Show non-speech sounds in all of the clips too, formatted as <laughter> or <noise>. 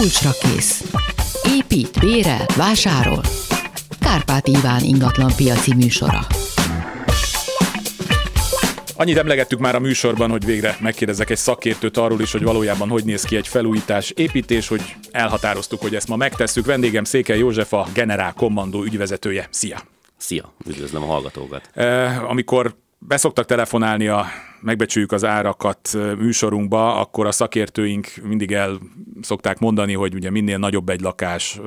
Kulcsra kész. Épít, bérel, vásárol. Kárpát Iván ingatlan piaci műsora. Annyit emlegettük már a műsorban, hogy végre megkérdezek egy szakértőt arról is, hogy valójában hogy néz ki egy felújítás, építés, hogy elhatároztuk, hogy ezt ma megtesszük. Vendégem Székely József, a Generál Kommandó ügyvezetője. Szia! Szia, üdvözlöm a hallgatókat. E, amikor beszoktak telefonálni a megbecsüljük az árakat műsorunkba, akkor a szakértőink mindig el szokták mondani, hogy ugye minél nagyobb egy lakás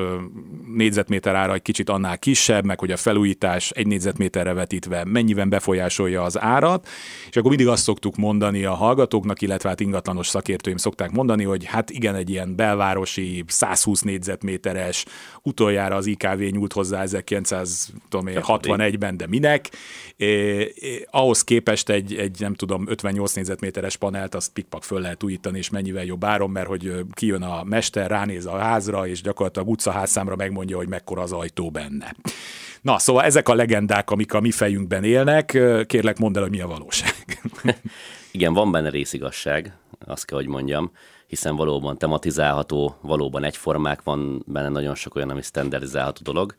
négyzetméter ára egy kicsit annál kisebb, meg hogy a felújítás egy négyzetméterre vetítve mennyiben befolyásolja az árat, és akkor mindig azt szoktuk mondani a hallgatóknak, illetve hát ingatlanos szakértőim szokták mondani, hogy hát igen, egy ilyen belvárosi 120 négyzetméteres, utoljára az IKV nyúlt hozzá 1961-ben, de minek, eh, eh, ahhoz képest egy, egy nem tudom, 58 négyzetméteres panelt, azt pikpak föl lehet újítani, és mennyivel jobb áron, mert hogy kijön a mester, ránéz a házra, és gyakorlatilag utcaházszámra megmondja, hogy mekkora az ajtó benne. Na, szóval ezek a legendák, amik a mi fejünkben élnek, kérlek mondd el, hogy mi a valóság. <laughs> Igen, van benne részigasság, azt kell, hogy mondjam, hiszen valóban tematizálható, valóban egyformák, van benne nagyon sok olyan, ami standardizálható dolog,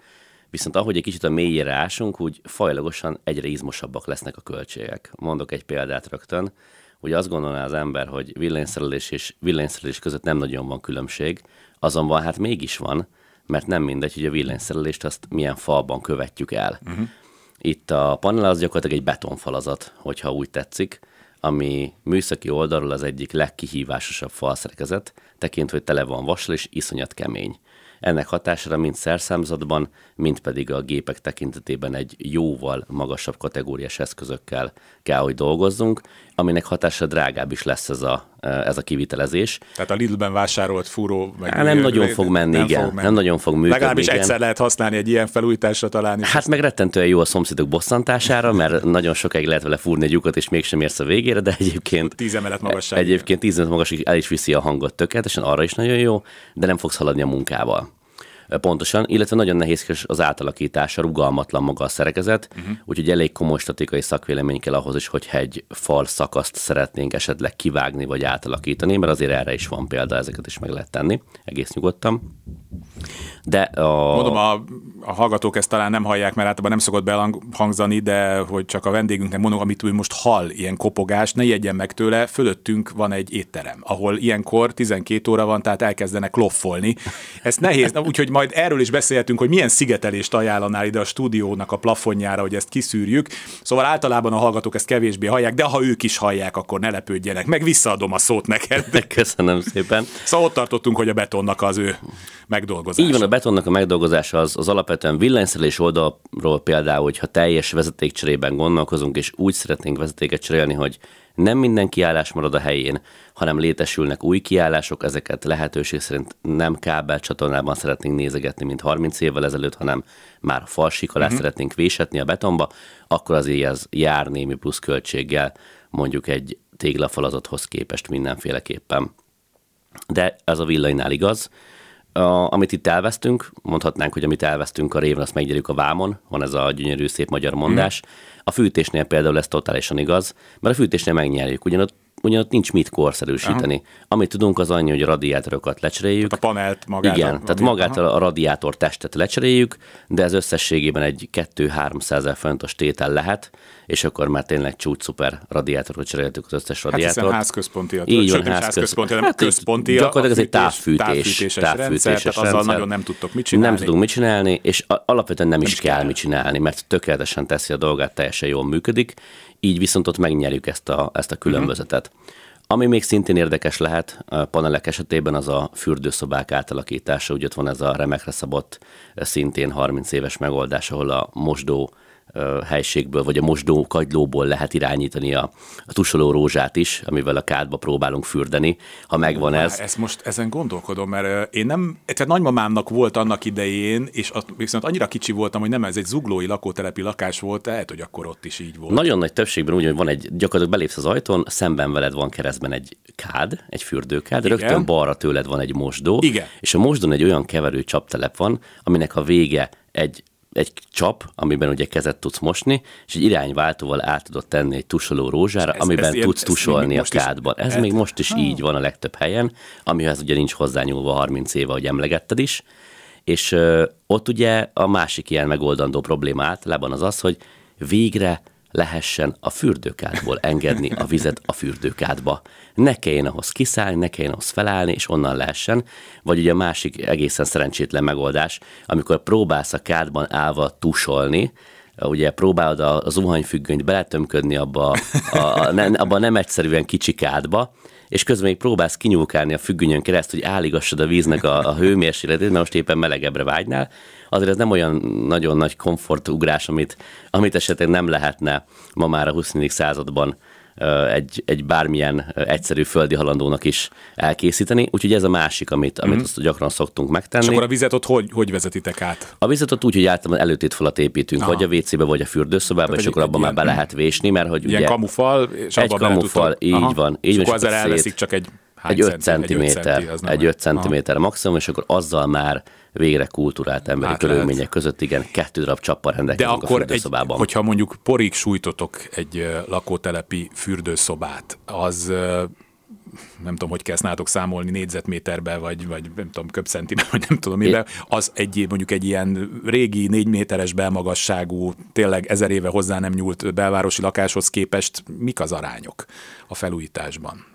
Viszont ahogy egy kicsit a mélyére ásunk, úgy fajlagosan egyre izmosabbak lesznek a költségek. Mondok egy példát rögtön. Ugye azt gondolná az ember, hogy villanyszerelés és villanyszerelés között nem nagyon van különbség, azonban hát mégis van, mert nem mindegy, hogy a villanyszerelést azt milyen falban követjük el. Uh-huh. Itt a panel az gyakorlatilag egy betonfalazat, hogyha úgy tetszik, ami műszaki oldalról az egyik legkihívásosabb falszerkezet, tekintve, hogy tele van vassal és iszonyat kemény. Ennek hatására mind szerszámzatban, mind pedig a gépek tekintetében egy jóval magasabb kategóriás eszközökkel kell, hogy dolgozzunk, aminek hatása drágább is lesz ez a, ez a kivitelezés. Tehát a Lidlben vásárolt fúró... Meg hát nem nagyon fog menni, nem igen. Fog menni. Nem nagyon fog működni. Legalábbis igen. egyszer lehet használni egy ilyen felújításra talán. Hát ezt... meg rettentően jó a szomszédok bosszantására, mert nagyon sokáig lehet vele fúrni egy lyukat, és mégsem érsz a végére, de egyébként... Tíz emelet magasság. Egyébként tíz emelet magasig el is viszi a hangot tökéletesen, arra is nagyon jó, de nem fogsz haladni a munkával pontosan, illetve nagyon nehéz az átalakítása, rugalmatlan maga a szerkezet, uh-huh. úgyhogy elég komoly statikai szakvélemény kell ahhoz is, hogyha egy fal szakaszt szeretnénk esetleg kivágni vagy átalakítani, mert azért erre is van példa, ezeket is meg lehet tenni, egész nyugodtan. De a... Mondom, a, a hallgatók ezt talán nem hallják, mert általában nem szokott belhangzani, de hogy csak a vendégünknek mondom, amit ő most hall, ilyen kopogás, ne ijedjen meg tőle, fölöttünk van egy étterem, ahol ilyenkor 12 óra van, tehát elkezdenek loffolni. Ez nehéz, úgyhogy majd erről is beszélhetünk, hogy milyen szigetelést ajánlanál ide a stúdiónak a plafonjára, hogy ezt kiszűrjük. Szóval általában a hallgatók ezt kevésbé hallják, de ha ők is hallják, akkor ne lepődjenek. Meg visszaadom a szót neked. <laughs> Köszönöm szépen. Szóval ott tartottunk, hogy a betonnak az ő megdolgozása. Így van, a betonnak a megdolgozása az, az alapvetően villanyszerelés oldalról például, hogyha teljes vezetékcserében gondolkozunk, és úgy szeretnénk vezetéket cserélni, hogy nem minden kiállás marad a helyén, hanem létesülnek új kiállások, ezeket lehetőség szerint nem kábel csatornában szeretnénk nézegetni, mint 30 évvel ezelőtt, hanem már falsik alá uh-huh. szeretnénk vésetni a betonba, akkor azért ez jár némi plusz költséggel, mondjuk egy téglafalazathoz képest mindenféleképpen. De ez a villanynál igaz, a, amit itt elvesztünk, mondhatnánk, hogy amit elvesztünk a réven, azt megnyerjük a vámon, van ez a gyönyörű szép magyar mondás. Mm. A fűtésnél például ez totálisan igaz, mert a fűtésnél megnyerjük, ugyanott ugyanott nincs mit korszerűsíteni. Aha. Amit tudunk az annyi, hogy a radiátorokat lecseréljük. Tehát a panelt magát. Igen, a, tehát magát aha. a radiátor testet lecseréljük, de ez összességében egy 2-300 ezer fontos tétel lehet, és akkor már tényleg csúcs szuper radiátorot cseréltük az összes radiátort. Hát házközponti. Így van, házközponti, hát központi. Gyakorlatilag ez egy távfűtés. Távfűtéses, távfűtéses rendszer, tehát azzal nagyon nem tudtok mit csinálni. Nem tudunk mit csinálni, és alapvetően nem, nem is kell, kell mit csinálni, mert tökéletesen teszi a dolgát, teljesen jól működik, így viszont ott megnyerjük ezt a, ezt a különbözetet. Uh-huh. Ami még szintén érdekes lehet a panelek esetében, az a fürdőszobák átalakítása. Úgy ott van ez a remekre szabott, szintén 30 éves megoldás, ahol a mosdó helységből, vagy a mosdó kagylóból lehet irányítani a, a tusoló rózsát is, amivel a kádba próbálunk fürdeni, ha megvan ez. Ezt most ezen gondolkodom, mert én nem, tehát nagymamámnak volt annak idején, és az, viszont annyira kicsi voltam, hogy nem ez egy zuglói lakótelepi lakás volt, lehet, hogy akkor ott is így volt. Nagyon nagy többségben úgy, hogy van egy, gyakorlatilag belépsz az ajtón, szemben veled van keresztben egy kád, egy fürdőkád, Igen. rögtön balra tőled van egy mosdó, Igen. és a mosdón egy olyan keverő csaptelep van, aminek a vége egy egy csap, amiben ugye kezet tudsz mosni, és egy irányváltóval át tudod tenni egy tusoló rózsára, ez, amiben ez, tudsz ez, tusolni ez a kádban. Ez még most is így van a legtöbb helyen, amihez ugye nincs hozzányúlva 30 éve, hogy emlegetted is, és ö, ott ugye a másik ilyen megoldandó probléma általában az az, hogy végre lehessen a fürdőkádból engedni a vizet a fürdőkádba. Ne kelljen ahhoz kiszállni, ne kelljen ahhoz felállni, és onnan lehessen. Vagy ugye a másik egészen szerencsétlen megoldás, amikor próbálsz a kádban állva tusolni, ugye próbálod a, a zuhanyfüggönyt beletömködni abba a, a, a, abba a nem egyszerűen kicsi kádba, és közben még próbálsz kinyúlkálni a függönyön keresztül, hogy álligassad a víznek a, a hőmérsékletét, mert most éppen melegebbre vágynál, azért ez nem olyan nagyon nagy komfortugrás, amit, amit esetleg nem lehetne ma már a 24. században egy, egy bármilyen egyszerű földi halandónak is elkészíteni. Úgyhogy ez a másik, amit, amit mm-hmm. azt gyakran szoktunk megtenni. És akkor a vizet ott hogy, hogy vezetitek át? A vizet ott úgy, hogy általában előtétfalat építünk, Aha. vagy a WC-be, vagy a fürdőszobába, Tehát és akkor abban már be lehet vésni, mert hogy ilyen ugye... kamufal, és egy kamufal, így Aha. van. Így és van, akkor ezzel elveszik csak egy egy 5 cm, egy 5 cm maximum, és akkor azzal már végre kultúrált emberi hát körülmények lehet. között, igen, kettő darab csappal rendelkezünk De akkor a fürdőszobában. Egy, hogyha mondjuk porig sújtotok egy lakótelepi fürdőszobát, az nem tudom, hogy kell nálatok számolni négyzetméterbe, vagy, vagy nem tudom, köbcentibe, vagy nem tudom mibe, az egy, mondjuk egy ilyen régi négy méteres belmagasságú, tényleg ezer éve hozzá nem nyúlt belvárosi lakáshoz képest mik az arányok a felújításban?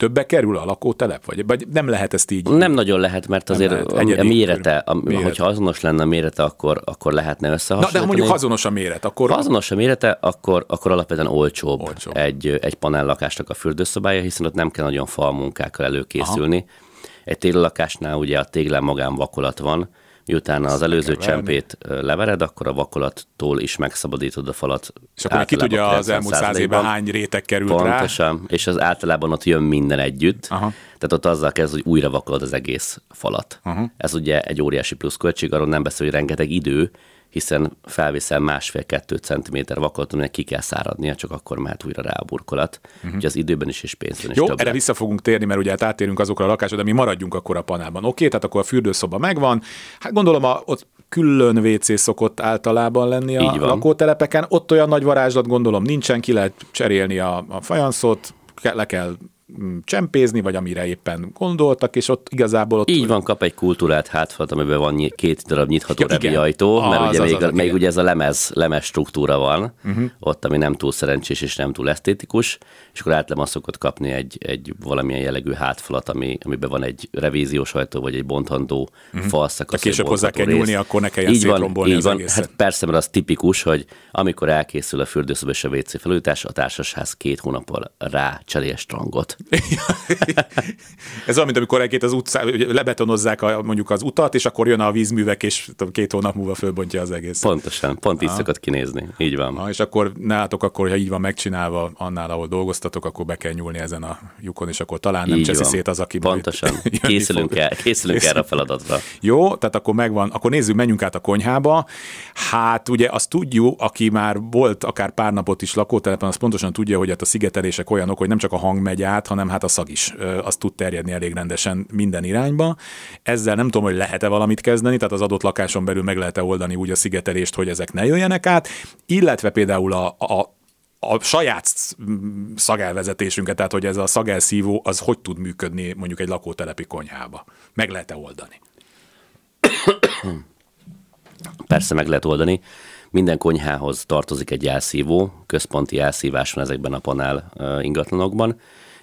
Többe kerül a lakótelep? Vagy, vagy nem lehet ezt így? Nem nagyon lehet, mert azért lehet. a, a mérete, a, méret. hogyha azonos lenne a mérete, akkor, akkor lehetne összehasonlítani. Na, de mondjuk azonos a méret, akkor... Ha azonos a mérete, akkor, akkor alapvetően olcsóbb, olcsóbb. Egy, egy panellakásnak a fürdőszobája, hiszen ott nem kell nagyon falmunkákkal előkészülni. Aha. Egy téglalakásnál ugye a téglán magánvakolat van, miután az előző csempét levered, akkor a vakolattól is megszabadítod a falat. És akkor ki tudja az elmúlt száz évben hány réteg került Pontosan, rá? és az általában ott jön minden együtt. Aha. Tehát ott azzal kezd, hogy újra vakolod az egész falat. Aha. Ez ugye egy óriási pluszköltség, arról nem beszél, hogy rengeteg idő, hiszen felviszel másfél-kettő centiméter vakolatot, aminek ki kell száradnia, csak akkor mehet újra rá a burkolat. Uh-huh. Ugye az időben is és pénzben is Jó, többre. erre vissza fogunk térni, mert ugye hát átérünk azokra a lakásokra, de mi maradjunk akkor a panában. Oké, tehát akkor a fürdőszoba megvan. Hát gondolom a, ott külön WC szokott általában lenni a lakótelepeken. Ott olyan nagy varázslat gondolom nincsen, ki lehet cserélni a, a fajanszot, le kell csempézni, vagy amire éppen gondoltak, és ott igazából ott... Így van, kap egy kultúrát hátfalat, amiben van két darab nyitható ja, revi ajtó, ah, mert ugye az, még, az, még ugye ez a lemez, lemez struktúra van, uh-huh. ott, ami nem túl szerencsés és nem túl esztétikus, és akkor általában szokott kapni egy, egy valamilyen jellegű hátfalat, ami, amiben van egy revíziós ajtó, vagy egy bontandó uh-huh. falszakasz. Később hozzá kell nyúlni, akkor ne kelljen így van, így van. Hát persze, mert az tipikus, hogy amikor elkészül a fürdőszoba és a WC felújítás, a társasház két hónappal rá cserél strangot. <laughs> Ez olyan, mint amikor egy az utcá, lebetonozzák a, mondjuk az utat, és akkor jön a vízművek, és tudom, két hónap múlva fölbontja az egész. Pontosan, pont így szokott kinézni. Így van. Ha, és akkor nálatok, akkor, ha így van megcsinálva annál, ahol dolgoztatok, akkor be kell nyúlni ezen a lyukon, és akkor talán nem így cseszi van. szét az, aki Pontosan. <laughs> Készülünk, el, készülünk erre a feladatra. Jó, tehát akkor megvan, akkor nézzük, menjünk át a konyhába. Hát ugye azt tudjuk, aki már volt akár pár napot is lakótelepen, az pontosan tudja, hogy hát a szigetelések olyanok, hogy nem csak a hang megy át, hanem hát a szag is, az tud terjedni elég rendesen minden irányba. Ezzel nem tudom, hogy lehet-e valamit kezdeni, tehát az adott lakáson belül meg lehet-e oldani úgy a szigetelést, hogy ezek ne jöjjenek át, illetve például a, a a saját szagelvezetésünket, tehát hogy ez a szagelszívó, az hogy tud működni mondjuk egy lakótelepi konyhába? Meg lehet-e oldani? Persze meg lehet oldani. Minden konyhához tartozik egy elszívó, központi elszívás van ezekben a panel ingatlanokban,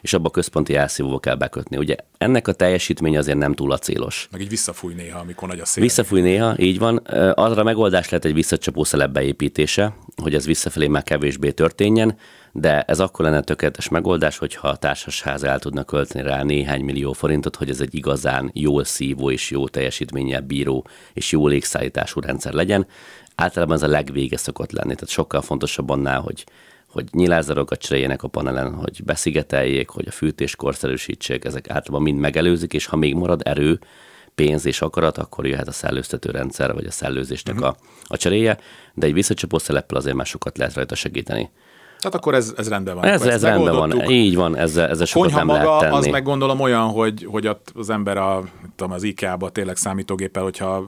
és abba a központi elszívóba kell bekötni. Ugye ennek a teljesítménye azért nem túl acélos. Meg így visszafúj néha, amikor nagy a szél. Visszafúj néha, így van. Arra megoldás lehet egy visszacsapó szelep beépítése, hogy ez visszafelé már kevésbé történjen, de ez akkor lenne tökéletes megoldás, hogyha a társasház el tudna költeni rá néhány millió forintot, hogy ez egy igazán jól szívó és jó teljesítménnyel bíró és jó légszállítású rendszer legyen. Általában ez a legvége szokott lenni, tehát sokkal fontosabb annál, hogy hogy nyilázarokat cseréljenek a panelen, hogy beszigeteljék, hogy a fűtés korszerűsítsék, ezek általában mind megelőzik, és ha még marad erő, pénz és akarat, akkor jöhet a szellőztető rendszer, vagy a szellőzésnek uh-huh. a, a cseréje, de egy visszacsapó szeleppel azért már sokat lehet rajta segíteni. Tehát akkor ez, ez rendben van. Ez, ez rendben van, így van, ezzel, ezzel sokat Konyha nem maga, lehet tenni. az meg gondolom olyan, hogy, hogy az ember a, tudom, az IKEA-ba tényleg számítógéppel, hogyha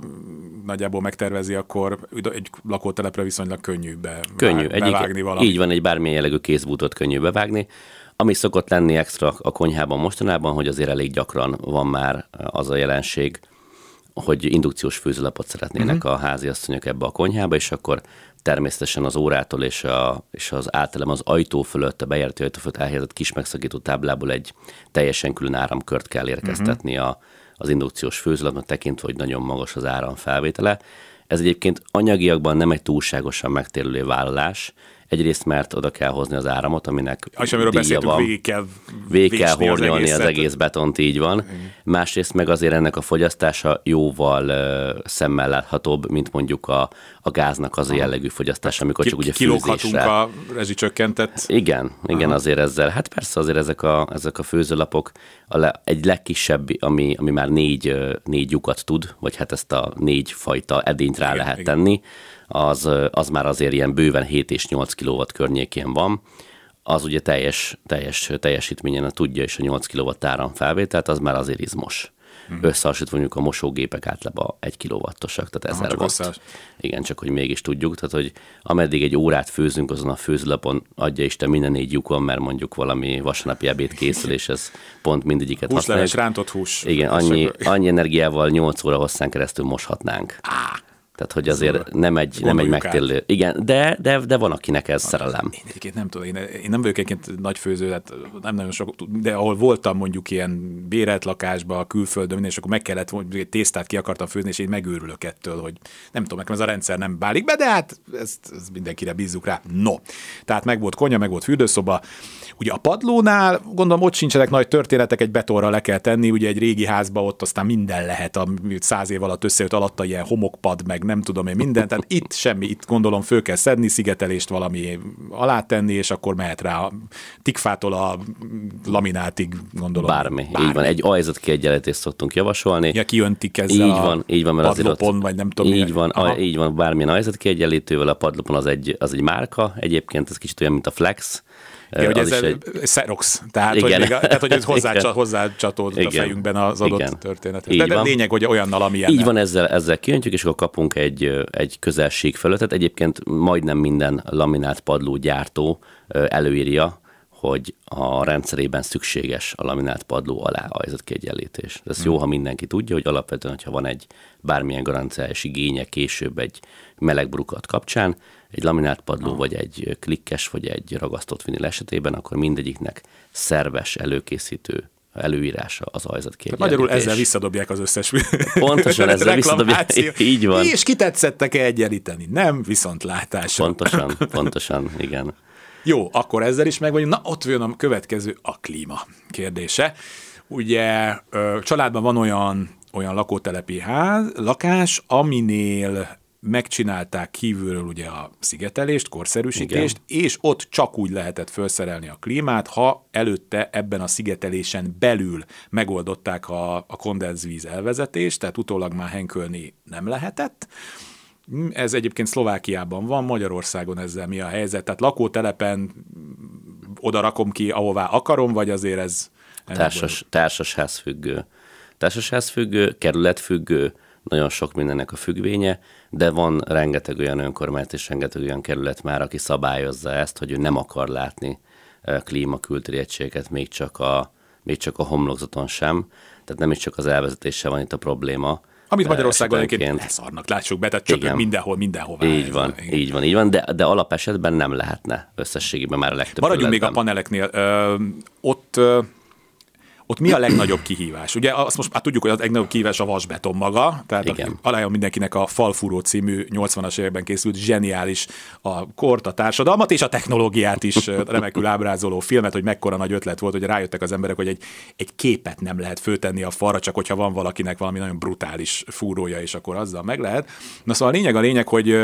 nagyjából megtervezi, akkor egy lakótelepre viszonylag könnyű be, Könnyű, be, bevágni egyik, valamit. így van, egy bármilyen jellegű kézbútot könnyű bevágni. Ami szokott lenni extra a konyhában mostanában, hogy azért elég gyakran van már az a jelenség, hogy indukciós főzőlapot szeretnének uh-huh. a háziasszonyok ebbe a konyhába, és akkor természetesen az órától és, a, és az általában az ajtó fölött, a bejárati ajtó fölött elhelyezett kis megszakító táblából egy teljesen külön áramkört kell érkeztetni uh-huh. a, az indukciós főzőlapnak tekintve, hogy nagyon magas az áram felvétele. Ez egyébként anyagiakban nem egy túlságosan megtérülő vállalás, Egyrészt, mert oda kell hozni az áramot, aminek És amiről beszéltünk, van. végig kell, végig kell hornyolni az, az, az egész betont, így van. Igen. Másrészt meg azért ennek a fogyasztása jóval uh, szemmel láthatóbb, mint mondjuk a, a gáznak az a jellegű fogyasztása, amikor csak ugye főzésre. a rezsicsökkentett. Igen, igen, Aha. azért ezzel. Hát persze azért ezek a, ezek a főzőlapok a le, egy legkisebb, ami, ami már négy, négy lyukat tud, vagy hát ezt a négy fajta edényt rá igen, lehet igen. tenni, az, az már azért ilyen bőven 7 és 8 kW környékén van, az ugye teljes, teljes teljesítményen tudja és a 8 kW áramfelvételt, az már azért izmos. Hmm. Összehasonlítva mondjuk a mosógépek általában 1 kW-osak, tehát 1000 watt. Igen, csak hogy mégis tudjuk, tehát hogy ameddig egy órát főzünk azon a főzlapon, adja Isten minden négy lyukon, mert mondjuk valami vasárnapi ebéd készül, és ez pont mindegyiket használjuk. rántott hús. Igen, annyi, annyi energiával 8 óra hosszán keresztül moshatnánk. Ah. Tehát, hogy azért szóval nem egy, nem egy megtérülő. Igen, de, de, de van, akinek ez hát, szerelem. Én egyébként nem tudom, én, én nem vagyok egyébként nagy főző, hát nem nagyon sok, de ahol voltam mondjuk ilyen bérelt lakásba, külföldön, minden, és akkor meg kellett, hogy egy tésztát ki akartam főzni, és én megőrülök ettől, hogy nem tudom, nekem ez a rendszer nem bálik be, de hát ezt, ezt mindenkire bízzuk rá. No, tehát meg volt konya, meg volt fürdőszoba. Ugye a padlónál, gondolom, ott sincsenek nagy történetek, egy betonra le kell tenni, ugye egy régi házba ott aztán minden lehet, a száz év alatt összejött alatta ilyen homokpad, meg nem tudom én minden, tehát itt semmi, itt gondolom föl kell szedni, szigetelést valami alá tenni, és akkor mehet rá a tikfától a laminátig, gondolom. Bármi, bármi. így van, egy ajzat kiegyenlítést szoktunk javasolni. Ja, kiöntik ezzel így van, így van, mert padlopon, ott, vagy nem tudom. Így van, a, így van, bármilyen ajzat kiegyenlítővel, a padlopon az egy, az egy márka, egyébként ez kicsit olyan, mint a Flex, igen, hogy ez egy... Xerox, tehát, igen. Hogy, még, tehát hogy ez hozzá, hozzá csatolt a fejünkben az adott igen. történet. De, de lényeg, hogy olyannal, amilyen. Így van, ezzel, ezzel kijöntjük, és akkor kapunk egy, egy közelség felületet. Egyébként majdnem minden laminált padló gyártó előírja, hogy a rendszerében szükséges a laminált padló alá ajzatkiegyenlítés. Ez hmm. jó, ha mindenki tudja, hogy alapvetően, hogyha van egy bármilyen garanciás igénye később egy meleg brukat kapcsán, egy laminált padló, ah. vagy egy klikkes, vagy egy ragasztott vinil esetében, akkor mindegyiknek szerves előkészítő előírása az ajzat Magyarul ezzel visszadobják az összes <laughs> Pontosan ezzel <laughs> visszadobják, <laughs> így van. És kitetszettek-e egyenlíteni? Nem, viszont látásra. Pontosan, pontosan, igen. Jó, akkor ezzel is meg vagyunk. Na, ott jön a következő, a klíma kérdése. Ugye családban van olyan, olyan lakótelepi ház, lakás, aminél megcsinálták kívülről ugye a szigetelést, korszerűsítést, Igen. és ott csak úgy lehetett felszerelni a klímát, ha előtte ebben a szigetelésen belül megoldották a, a kondenzvíz elvezetést, tehát utólag már henkölni nem lehetett. Ez egyébként Szlovákiában van, Magyarországon ezzel mi a helyzet? Tehát lakótelepen oda rakom ki, ahová akarom, vagy azért ez... Társas, társasházfüggő. Társasházfüggő, kerületfüggő, nagyon sok mindennek a függvénye, de van rengeteg olyan önkormányzat és rengeteg olyan kerület már, aki szabályozza ezt, hogy ő nem akar látni klímakültéri egységeket, még csak a, még csak a homlokzaton sem. Tehát nem is csak az elvezetéssel van itt a probléma, amit Magyarországon egyébként leszarnak, látsuk be, tehát csöpög mindenhol, mindenhol. Így van, ez, így van, így van, de, de alapesetben nem lehetne összességében már a legtöbb Maradjunk még a paneleknél. Ö, ott ö, ott mi a legnagyobb kihívás? Ugye azt most már tudjuk, hogy a legnagyobb kihívás a vasbeton maga, tehát ajánlom mindenkinek a Falfúró című 80-as években készült zseniális a kort, a társadalmat és a technológiát is remekül ábrázoló filmet, hogy mekkora nagy ötlet volt, hogy rájöttek az emberek, hogy egy, egy képet nem lehet föltenni a falra, csak hogyha van valakinek valami nagyon brutális fúrója, és akkor azzal meg lehet. Na szóval a lényeg a lényeg, hogy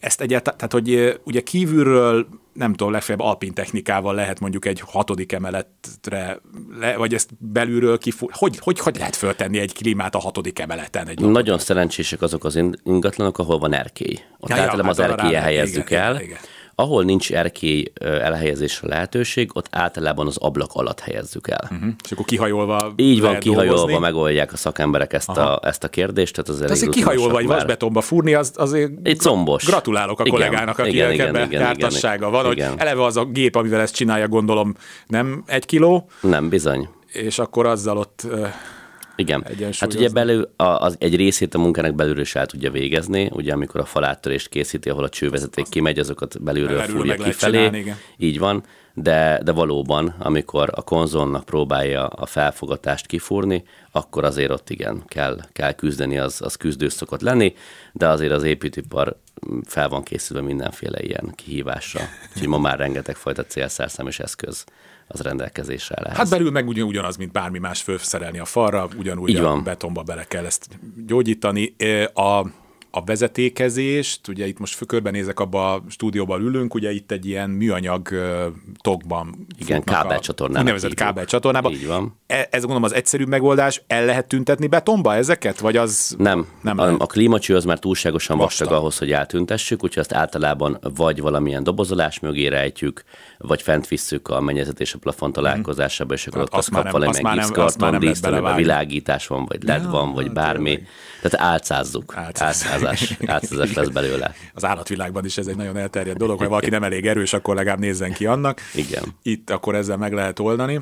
ezt egyáltalán, tehát hogy ugye kívülről nem tudom, legfeljebb alpin technikával lehet mondjuk egy hatodik emeletre, le, vagy ezt belülről kifú... Hogy, hogy, hogy lehet föltenni egy klímát a hatodik emeleten? Egy Nagyon szerencsések azok az ingatlanok, ahol van erkély. Ott ja, általában ja, az hát erkélye helyezzük igen, el. Igen, igen. Ahol nincs erkély elhelyezésre lehetőség, ott általában az ablak alatt helyezzük el. Uh-huh. És akkor kihajolva Így van, kihajolva dolgozni. megoldják a szakemberek ezt, a, ezt a kérdést. Tehát az azért kihajolva vagy vasbetonba fúrni, az azért egy combos. Gratulálok a igen, kollégának, aki igen, igen, igen, jártassága van, igen. hogy eleve az a gép, amivel ezt csinálja, gondolom nem egy kiló. Nem, bizony. És akkor azzal ott igen. Hát ugye belül, az, egy részét a munkának belülről is el tudja végezni, ugye amikor a faláttörést készíti, ahol a csővezeték kimegy, azokat belülről fúrja kifelé. Csinálni, Így van, de, de valóban, amikor a konzolnak próbálja a felfogatást kifúrni, akkor azért ott igen, kell, kell küzdeni, az, az küzdő szokott lenni, de azért az építőipar fel van készülve mindenféle ilyen kihívásra. Úgyhogy ma már rengeteg fajta célszerszám és eszköz az rendelkezésre áll. Hát belül meg ugyan, ugyanaz, mint bármi más fölszerelni a falra, ugyanúgy Így van. a betonba bele kell ezt gyógyítani. A a vezetékezést, ugye itt most körbenézek abba a stúdióban ülünk, ugye itt egy ilyen műanyag tokban. Igen, kábelcsatornában. Úgynevezett kábelcsatornában. Így van. E, ez gondolom az egyszerűbb megoldás, el lehet tüntetni betonba ezeket, vagy az Nem, nem a, a klímacső az már túlságosan vastag, vastag ahhoz, hogy eltüntessük, úgyhogy azt általában vagy valamilyen dobozolás mögé rejtjük, vagy fent visszük a mennyezet és a plafon találkozásába, és akkor ott azt kap valamilyen gipszkarton, díszt, világítás van, vagy led van, vagy bármi. Tehát álcázzuk. Álcázás, álcázás lesz belőle. Az állatvilágban is ez egy nagyon elterjedt dolog, ha valaki nem elég erős, akkor legalább nézzen ki annak. Igen. Itt akkor ezzel meg lehet oldani.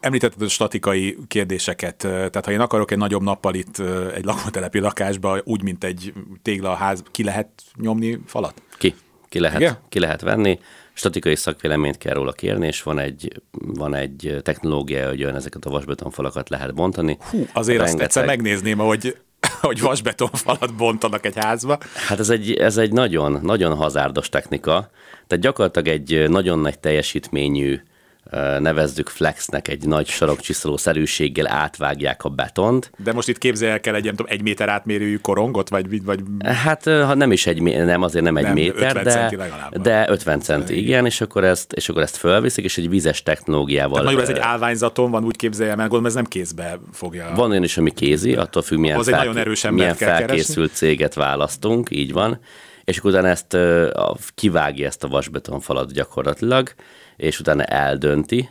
Említetted a statikai kérdéseket, tehát ha én akarok egy nagyobb nappalit egy lakótelepi lakásba, úgy, mint egy téglaház, ki lehet nyomni falat? Ki. Ki lehet, ki lehet venni statikai szakvéleményt kell róla kérni, és van egy, van egy technológia, hogy olyan ezeket a vasbetonfalakat lehet bontani. Hú, azért Rengeteg... azt egyszer megnézném, hogy hogy vasbetonfalat bontanak egy házba. Hát ez egy, ez egy nagyon, nagyon hazárdos technika. Tehát gyakorlatilag egy nagyon nagy teljesítményű nevezzük flexnek, egy nagy sarokcsiszoló szerűséggel átvágják a betont. De most itt képzelj kell egy, tudom, egy méter átmérőjű korongot, vagy, vagy... Hát ha nem is egy, nem azért nem egy nem, méter, 50 de, centi de 50 centi, igen, és akkor ezt, és akkor ezt fölviszik, és egy vizes technológiával. Tehát ez egy állványzaton van, úgy képzeljem el, gondolom ez nem kézbe fogja. Van olyan is, ami kézi, attól függ, milyen, fel, nagyon erős milyen felkészült keresni. céget választunk, így van és akkor utána ezt kivágja ezt a vasbetonfalat gyakorlatilag, és utána eldönti,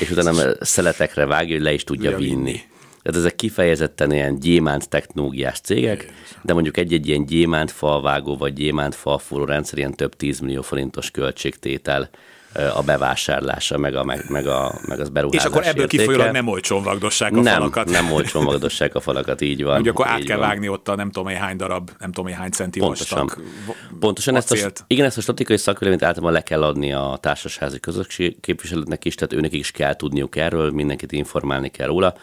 és utána szeletekre vágja, hogy le is tudja vinni. Tehát ezek kifejezetten ilyen gyémánt technológiás cégek, de mondjuk egy-egy ilyen gyémánt falvágó vagy gyémánt falfúró rendszer ilyen több tízmillió forintos költségtétel a bevásárlása, meg, a, meg, meg, a, meg az beruházás És akkor ebből értéke. kifolyólag nem olcsón vagdossák a nem, falakat. Nem olcsón vagdossák a falakat, így van. Ugye akkor át kell van. vágni ott a nem tudom, hány darab, nem tudom, hány centi Pontosan. vastag Pontosan ezt a, igen, ezt a statikai szakvéleményt általában le kell adni a társasházi közösség képviselőnek is, tehát őnek is kell tudniuk erről, mindenkit informálni kell róla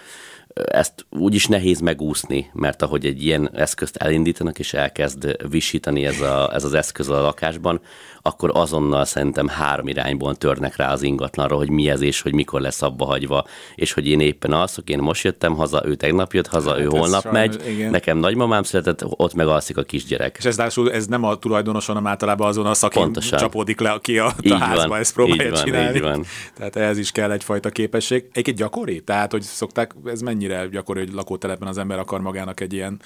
ezt úgy is nehéz megúszni, mert ahogy egy ilyen eszközt elindítanak és elkezd visítani ez, a, ez az eszköz a lakásban, akkor azonnal szerintem három irányból törnek rá az ingatlanra, hogy mi ez és hogy mikor lesz abba hagyva, és hogy én éppen alszok, én most jöttem haza, ő tegnap jött haza, hát ő holnap sajnos, megy, igen. nekem nagymamám született, ott meg alszik a kisgyerek. És ez ráadásul ez nem a tulajdonoson, hanem általában azon a szakin Pontosan. csapódik le ki a, a házba, van, ezt próbálja van, csinálni. Van. Tehát ehhez is kell egyfajta képesség. Egyébként gyakori? Tehát, hogy szokták, ez mennyire gyakori, hogy lakótelepen az ember akar magának egy ilyen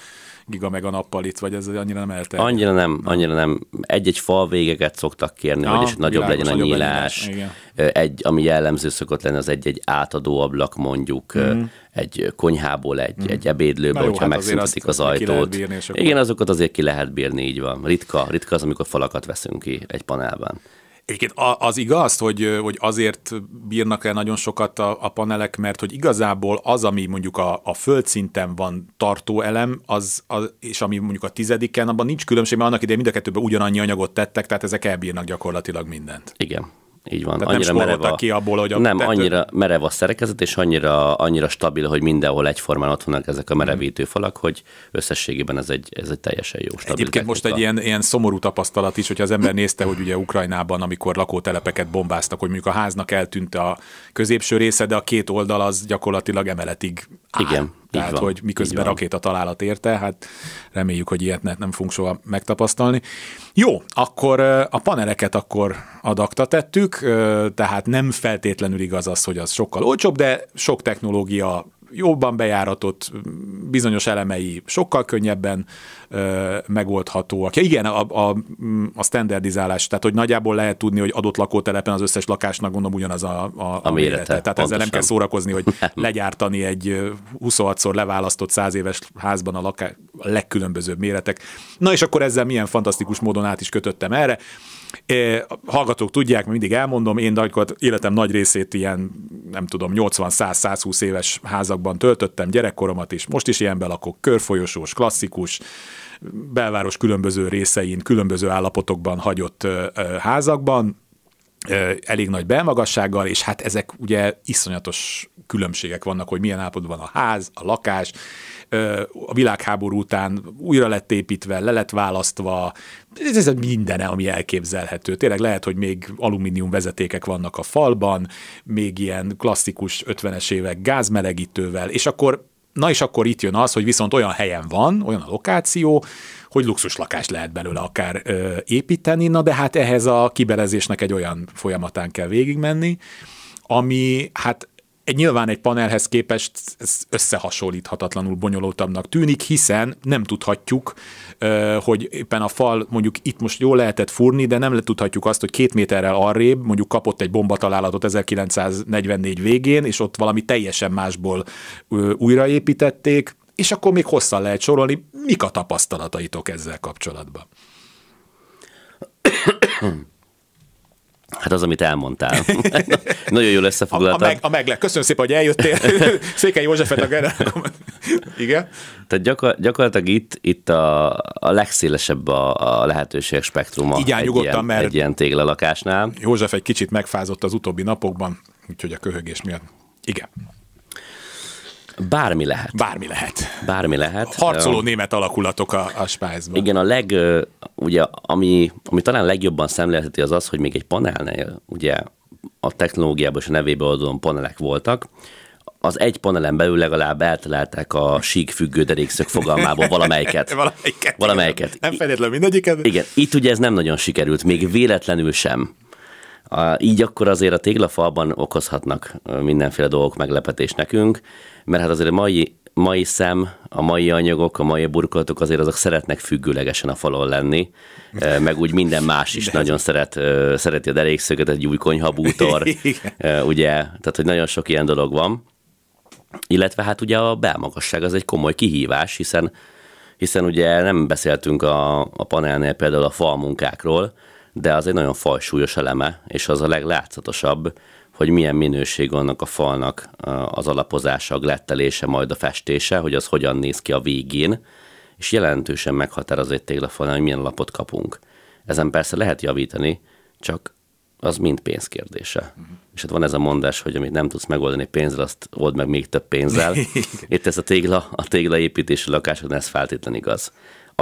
giga meg a nappalit, vagy ez annyira nem elterjedt? Annyira nem, annyira nem. Egy-egy fal végeket szoktak kérni, ja, hogy is nagyobb legyen a nyílás. Egy, ami jellemző szokott lenni, az egy-egy átadó ablak mondjuk, mm. egy konyhából, egy, mm. egy ebédlőből, hogyha hát megszüntetik az ajtót. Bírni, Igen, azokat azért ki lehet bírni, így van. Ritka, ritka az, amikor falakat veszünk ki egy panelben. Egyébként az igaz, hogy, hogy azért bírnak el nagyon sokat a, a panelek, mert hogy igazából az, ami mondjuk a, a földszinten van tartó elem, az, az, és ami mondjuk a tizediken, abban nincs különbség, mert annak idején mind a kettőben ugyanannyi anyagot tettek, tehát ezek elbírnak gyakorlatilag mindent. Igen. Így van. Tehát annyira nem merev a... ki abból, hogy a Nem, tető... annyira merev a szerkezet, és annyira, annyira stabil, hogy mindenhol egyformán ott vannak ezek a merevítő falak, hogy összességében ez egy, ez egy teljesen jó stabil Egyébként technika. most egy ilyen, ilyen szomorú tapasztalat is, hogyha az ember nézte, hogy ugye Ukrajnában, amikor lakótelepeket bombáztak, hogy mondjuk a háznak eltűnt a középső része, de a két oldal az gyakorlatilag emeletig áll. Igen, tehát, van, hogy miközben rakéta találat érte, hát reméljük, hogy ilyet ne, nem fogunk soha megtapasztalni. Jó, akkor a paneleket akkor adakta tettük, tehát nem feltétlenül igaz az, hogy az sokkal olcsóbb, de sok technológia jobban bejáratott, bizonyos elemei sokkal könnyebben ö, megoldhatóak. Ja, igen, a, a, a standardizálás, tehát hogy nagyjából lehet tudni, hogy adott lakótelepen az összes lakásnak gondolom ugyanaz a, a, a, A mérete, mérete. Tehát ezzel pontosan. nem kell szórakozni, hogy <laughs> legyártani egy ö, 26-szor leválasztott 100 éves házban a, laká- a legkülönbözőbb méretek. Na és akkor ezzel milyen fantasztikus módon át is kötöttem erre. Hallgatók tudják, mindig elmondom, én gyakorlatilag életem nagy részét ilyen, nem tudom, 80-100-120 éves házakban töltöttem, gyerekkoromat is, most is ilyenben lakok, körfolyosós, klasszikus, belváros különböző részein, különböző állapotokban hagyott házakban, elég nagy belmagassággal, és hát ezek ugye iszonyatos különbségek vannak, hogy milyen állapotban van a ház, a lakás, a világháború után újra lett építve, le lett választva, ez, ez minden, ami elképzelhető. Tényleg lehet, hogy még alumínium vezetékek vannak a falban, még ilyen klasszikus 50-es évek gázmelegítővel, és akkor Na és akkor itt jön az, hogy viszont olyan helyen van, olyan a lokáció, hogy luxus lakást lehet belőle akár ö, építeni, na de hát ehhez a kibelezésnek egy olyan folyamatán kell végigmenni, ami hát egy, nyilván egy panelhez képest ez összehasonlíthatatlanul bonyolultabbnak tűnik, hiszen nem tudhatjuk, hogy éppen a fal mondjuk itt most jól lehetett furni, de nem tudhatjuk azt, hogy két méterrel arrébb mondjuk kapott egy bombatalálatot 1944 végén, és ott valami teljesen másból újraépítették, és akkor még hosszan lehet sorolni, mik a tapasztalataitok ezzel kapcsolatban. <coughs> <coughs> Hát az, amit elmondtál. <laughs> Nagyon jól A, a, összefoglaltad. meg, a megle. Köszönöm szépen, hogy eljöttél. <laughs> Székely Józsefet a generál. <laughs> Igen? Tehát gyakor, gyakorlatilag itt, itt a, a legszélesebb a, a lehetőség spektruma Így egy, ilyen, mert- egy ilyen téglalakásnál. József egy kicsit megfázott az utóbbi napokban, úgyhogy a köhögés miatt. Igen, Bármi lehet. bármi lehet. Bármi lehet. Harcoló Ö, német alakulatok a, a spájzban. Igen, a leg, ö, ugye, ami, ami talán legjobban szemlélheti az az, hogy még egy panelnél, ugye a technológiában és a nevébe adódó panelek voltak, az egy panelen belül legalább eltalálták a sík függő derékszög fogalmából valamelyiket. <laughs> Valamelyiket. Valamelyiket. Nem feltétlenül mindegyiket. Igen, itt ugye ez nem nagyon sikerült, még véletlenül sem. A, így akkor azért a téglafalban okozhatnak mindenféle dolgok meglepetés nekünk, mert hát azért a mai, mai szem, a mai anyagok, a mai burkolatok azért azok szeretnek függőlegesen a falon lenni, meg úgy minden más is nagyon szeret, ö, szereti a derékszöget, egy új konyhabútor, <laughs> ugye, tehát hogy nagyon sok ilyen dolog van. Illetve hát ugye a belmagasság az egy komoly kihívás, hiszen hiszen ugye nem beszéltünk a, a panelnél például a falmunkákról, de az egy nagyon fajsúlyos eleme, és az a leglátszatosabb, hogy milyen minőség annak a falnak az alapozása, a glettelése, majd a festése, hogy az hogyan néz ki a végén, és jelentősen meghatároz egy téglafalnál, hogy milyen lapot kapunk. Ezen persze lehet javítani, csak az mind pénz kérdése. Uh-huh. És hát van ez a mondás, hogy amit nem tudsz megoldani pénzzel, azt old meg még több pénzzel. <laughs> Itt ez a tégla, a téglaépítési lakásoknál ez feltétlen igaz.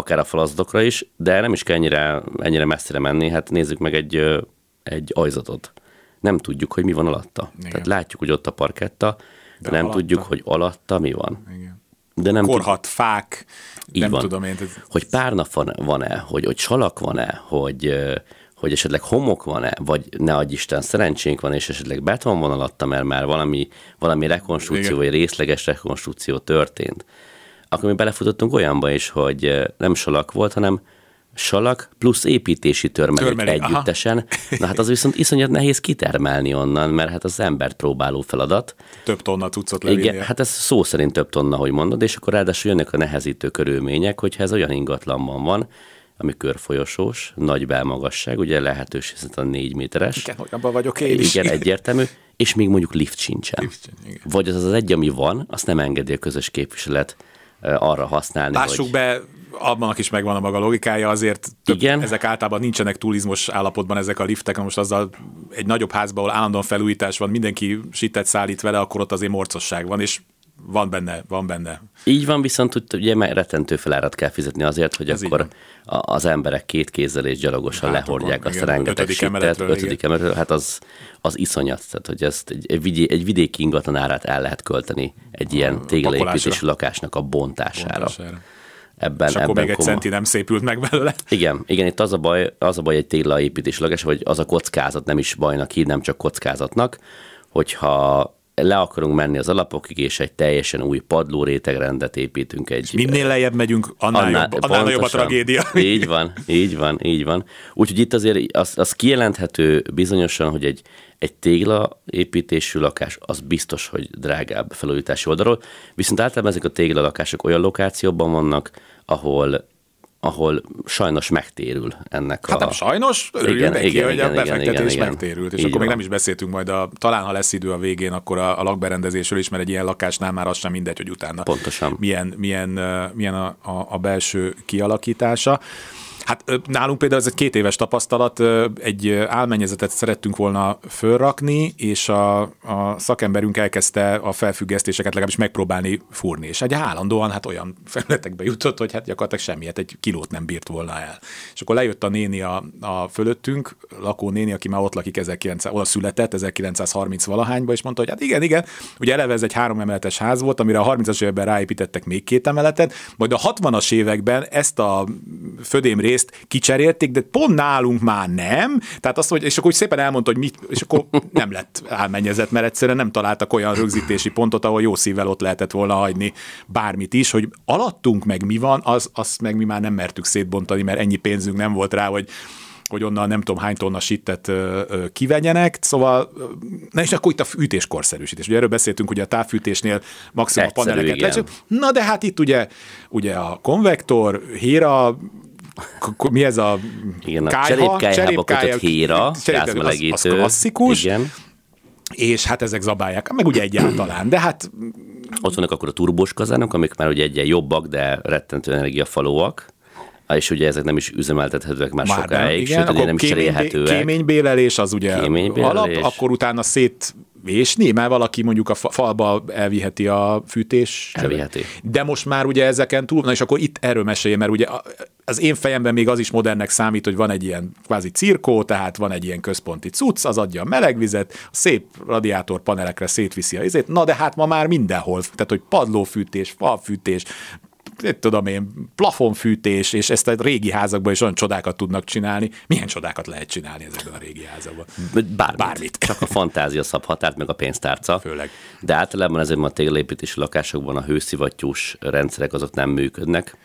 Akár a falazatokra is, de nem is kell ennyire, ennyire messzire menni. Hát nézzük meg egy, egy ajzatot. Nem tudjuk, hogy mi van alatta. Igen. Tehát látjuk, hogy ott a parketta, de, nem alatta? tudjuk, hogy alatta mi van. Igen. De nem Korhat, fák, így nem van. tudom én. Ez... hogy párnap van- van-e, hogy, hogy salak van-e, hogy, hogy esetleg homok van-e, vagy ne adj Isten, szerencsénk van, és esetleg beton van alatta, mert már valami, valami rekonstrukció, Igen. vagy részleges rekonstrukció történt. Akkor mi belefutottunk olyanba is, hogy nem salak volt, hanem salak plusz építési törmelék Törmelék, aha. együttesen. Na hát az viszont iszonyat nehéz kitermelni onnan, mert hát az embert próbáló feladat. Több tonna cuccot levinni. Igen, hát ez szó szerint több tonna, hogy mondod, és akkor ráadásul jönnek a nehezítő körülmények, hogyha ez olyan ingatlanban van, ami körfolyosós, nagy belmagasság, ugye lehetőség szerint a négy méteres. Igen, hogy abban vagyok én is. Igen, egyértelmű, és még mondjuk lift sincsen. Lift igen. Vagy az az egy, ami van, azt nem engedi a közös képviselet arra használni, Lássuk hogy... be, abban is megvan a maga logikája, azért több, Igen. ezek általában nincsenek túl izmos állapotban ezek a liftek, most azzal egy nagyobb házban, ahol állandóan felújítás van, mindenki sitet szállít vele, akkor ott azért morcosság van, és van benne, van benne. Így van, viszont úgy, ugye már rettentő felárat kell fizetni azért, hogy Ez akkor a- az emberek két kézzel és gyalogosan Hátokon, lehordják azt a rengeteg ötödik emeletről, ötödik emeletről, hát az, az iszonyat, tehát hogy ezt egy, egy, vidé, egy vidéki ingatlan árát el lehet költeni egy ilyen téglaépítésű lakásnak a bontására. Bontására. Ebben, És akkor ebben még egy komoly- centi nem szépült meg belőle. Igen, igen, itt az a baj, az a baj egy téglaépítés lakás, vagy az a kockázat nem is bajnak hív, nem csak kockázatnak, hogyha le akarunk menni az alapokig, és egy teljesen új padló rétegrendet építünk. Egy, minél lejjebb megyünk, annál, annál, jobb, annál nagyobb a tragédia. <laughs> Így van, így van, így van. Úgyhogy itt azért az, az kijelenthető bizonyosan, hogy egy, egy tégla építésű lakás az biztos, hogy drágább felújítási oldalról, viszont általában ezek a tégla lakások olyan lokációban vannak, ahol ahol sajnos megtérül ennek hát a... Hát sajnos, örüljünk igen, neki, igen, hogy igen, a befektetés igen, megtérült. És Így akkor van. még nem is beszéltünk majd, a, talán ha lesz idő a végén, akkor a, a lakberendezésről is, mert egy ilyen lakásnál már az sem mindegy, hogy utána Pontosan. milyen, milyen, milyen a, a, a belső kialakítása. Hát nálunk például ez egy két éves tapasztalat, egy álmennyezetet szerettünk volna fölrakni, és a, a szakemberünk elkezdte a felfüggesztéseket legalábbis megpróbálni fúrni, és egy állandóan hát olyan felületekbe jutott, hogy hát gyakorlatilag semmiet, egy kilót nem bírt volna el. És akkor lejött a néni a, a fölöttünk, lakó néni, aki már ott lakik 1900, oda született 1930 valahányba, és mondta, hogy hát igen, igen, ugye eleve ez egy három emeletes ház volt, amire a 30-as években ráépítettek még két emeletet, majd a 60-as években ezt a födém részt kicserélték, de pont nálunk már nem. Tehát azt, hogy, és akkor úgy szépen elmondta, hogy mit, és akkor nem lett álmennyezet, mert egyszerűen nem találtak olyan rögzítési pontot, ahol jó szívvel ott lehetett volna hagyni bármit is, hogy alattunk meg mi van, az, azt meg mi már nem mertük szétbontani, mert ennyi pénzünk nem volt rá, hogy hogy onnan nem tudom hány tonna sittet kivegyenek, szóval, na és akkor itt a korszerűsítés. Ugye erről beszéltünk, hogy a távfűtésnél maximum Egyszerű, a paneleket lecsük. Na de hát itt ugye, ugye a konvektor, héra, mi ez a Igen, a cserépkályhába kötött héra, gázmelegítő. Az, az klasszikus. Igen. És hát ezek zabálják, meg ugye egyáltalán, de hát... Ott vannak akkor a turbós kazánok, amik már ugye egyen jobbak, de rettentő energiafalóak és ugye ezek nem is üzemeltethetőek már, már sokáig, igen, sőt, nem is cserélhetőek. Kéménybélelés az ugye kéménybélelés. alap, akkor utána szét vésni, mert valaki mondjuk a falba elviheti a fűtés. Elviheti. De most már ugye ezeken túl, na és akkor itt erről mesélj, mert ugye az én fejemben még az is modernnek számít, hogy van egy ilyen kvázi cirkó, tehát van egy ilyen központi cucc, az adja a melegvizet, a szép radiátor panelekre szétviszi a izét, na de hát ma már mindenhol, tehát hogy padlófűtés, falfűtés, tudom én, plafonfűtés, és ezt a régi házakban is olyan csodákat tudnak csinálni. Milyen csodákat lehet csinálni ezekben a régi házakban? Bármit. Bármit. Csak a fantázia szab határt, meg a pénztárca. Főleg. De általában ezekben a téglaépítési lakásokban a hőszivattyús rendszerek azok nem működnek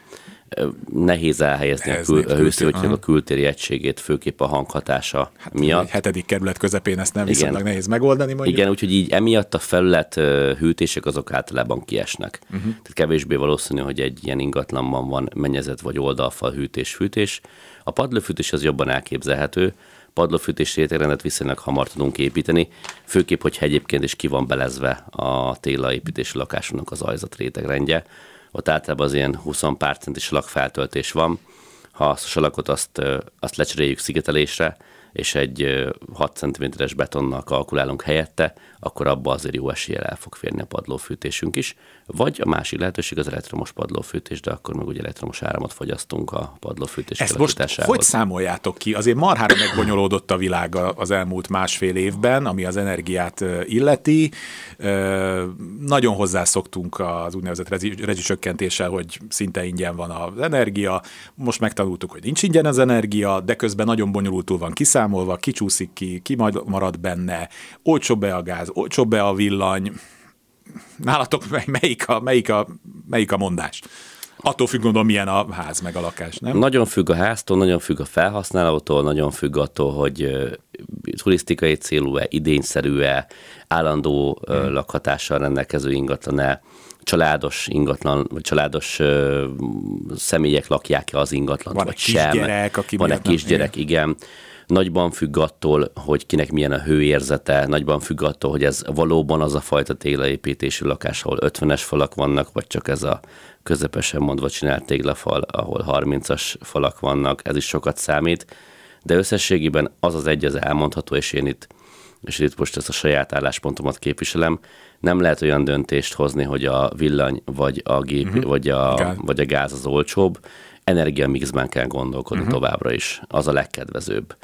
nehéz elhelyezni a, kül, a hőszivattyúnak a kültéri egységét, főképp a hanghatása hát, miatt. Egy hetedik kerület közepén ezt nem viszonylag nehéz megoldani. Mondjuk. Igen, úgyhogy így emiatt a felület hűtések azok általában kiesnek. Uh-huh. Tehát kevésbé valószínű, hogy egy ilyen ingatlanban van mennyezet vagy oldalfal hűtés, fűtés. A padlófűtés az jobban elképzelhető, padlófűtés rétegrendet viszonylag hamar tudunk építeni, főképp, hogyha egyébként is ki van belezve a télaépítési lakásunknak az ajzat rétegrendje, ott általában az ilyen 20 pár centis salakfeltöltés van. Ha a salakot azt, azt lecseréljük szigetelésre, és egy 6 cm-es betonnal kalkulálunk helyette, akkor abba azért jó eséllyel el fog férni a padlófűtésünk is. Vagy a másik lehetőség az elektromos padlófűtés, de akkor meg ugye elektromos áramot fogyasztunk a padlófűtés Ezt most hogy számoljátok ki? Azért marhára megbonyolódott a világ az elmúlt másfél évben, ami az energiát illeti. Nagyon hozzászoktunk az úgynevezett rezsicsökkentéssel, hogy szinte ingyen van az energia. Most megtanultuk, hogy nincs ingyen az energia, de közben nagyon bonyolultul van kiszámolva, kicsúszik ki, ki marad benne, olcsóbb be a gáz, olcsóbb be a villany, nálatok melyik a, melyik a, melyik a mondás? Attól függ, gondolom, milyen a ház meg a lakás, nem? Nagyon függ a háztól, nagyon függ a felhasználótól, nagyon függ attól, hogy turisztikai célú-e, idényszerű-e, állandó hmm. lakhatással rendelkező ingatlan-e, családos ingatlan, vagy családos ö, személyek lakják-e az ingatlan, vagy sem. Kisgyerek, aki Van egy kisgyerek, igen nagyban függ attól, hogy kinek milyen a hőérzete, nagyban függ attól, hogy ez valóban az a fajta téglaépítésű lakás, ahol 50-es falak vannak, vagy csak ez a közepesen mondva csinált téglafal, ahol 30-as falak vannak, ez is sokat számít, de összességében az az egy az elmondható, és én itt és itt most ezt a saját álláspontomat képviselem, nem lehet olyan döntést hozni, hogy a villany vagy a gép, uh-huh. vagy, a, vagy a gáz az olcsóbb. Energiamixben kell gondolkodni uh-huh. továbbra is. Az a legkedvezőbb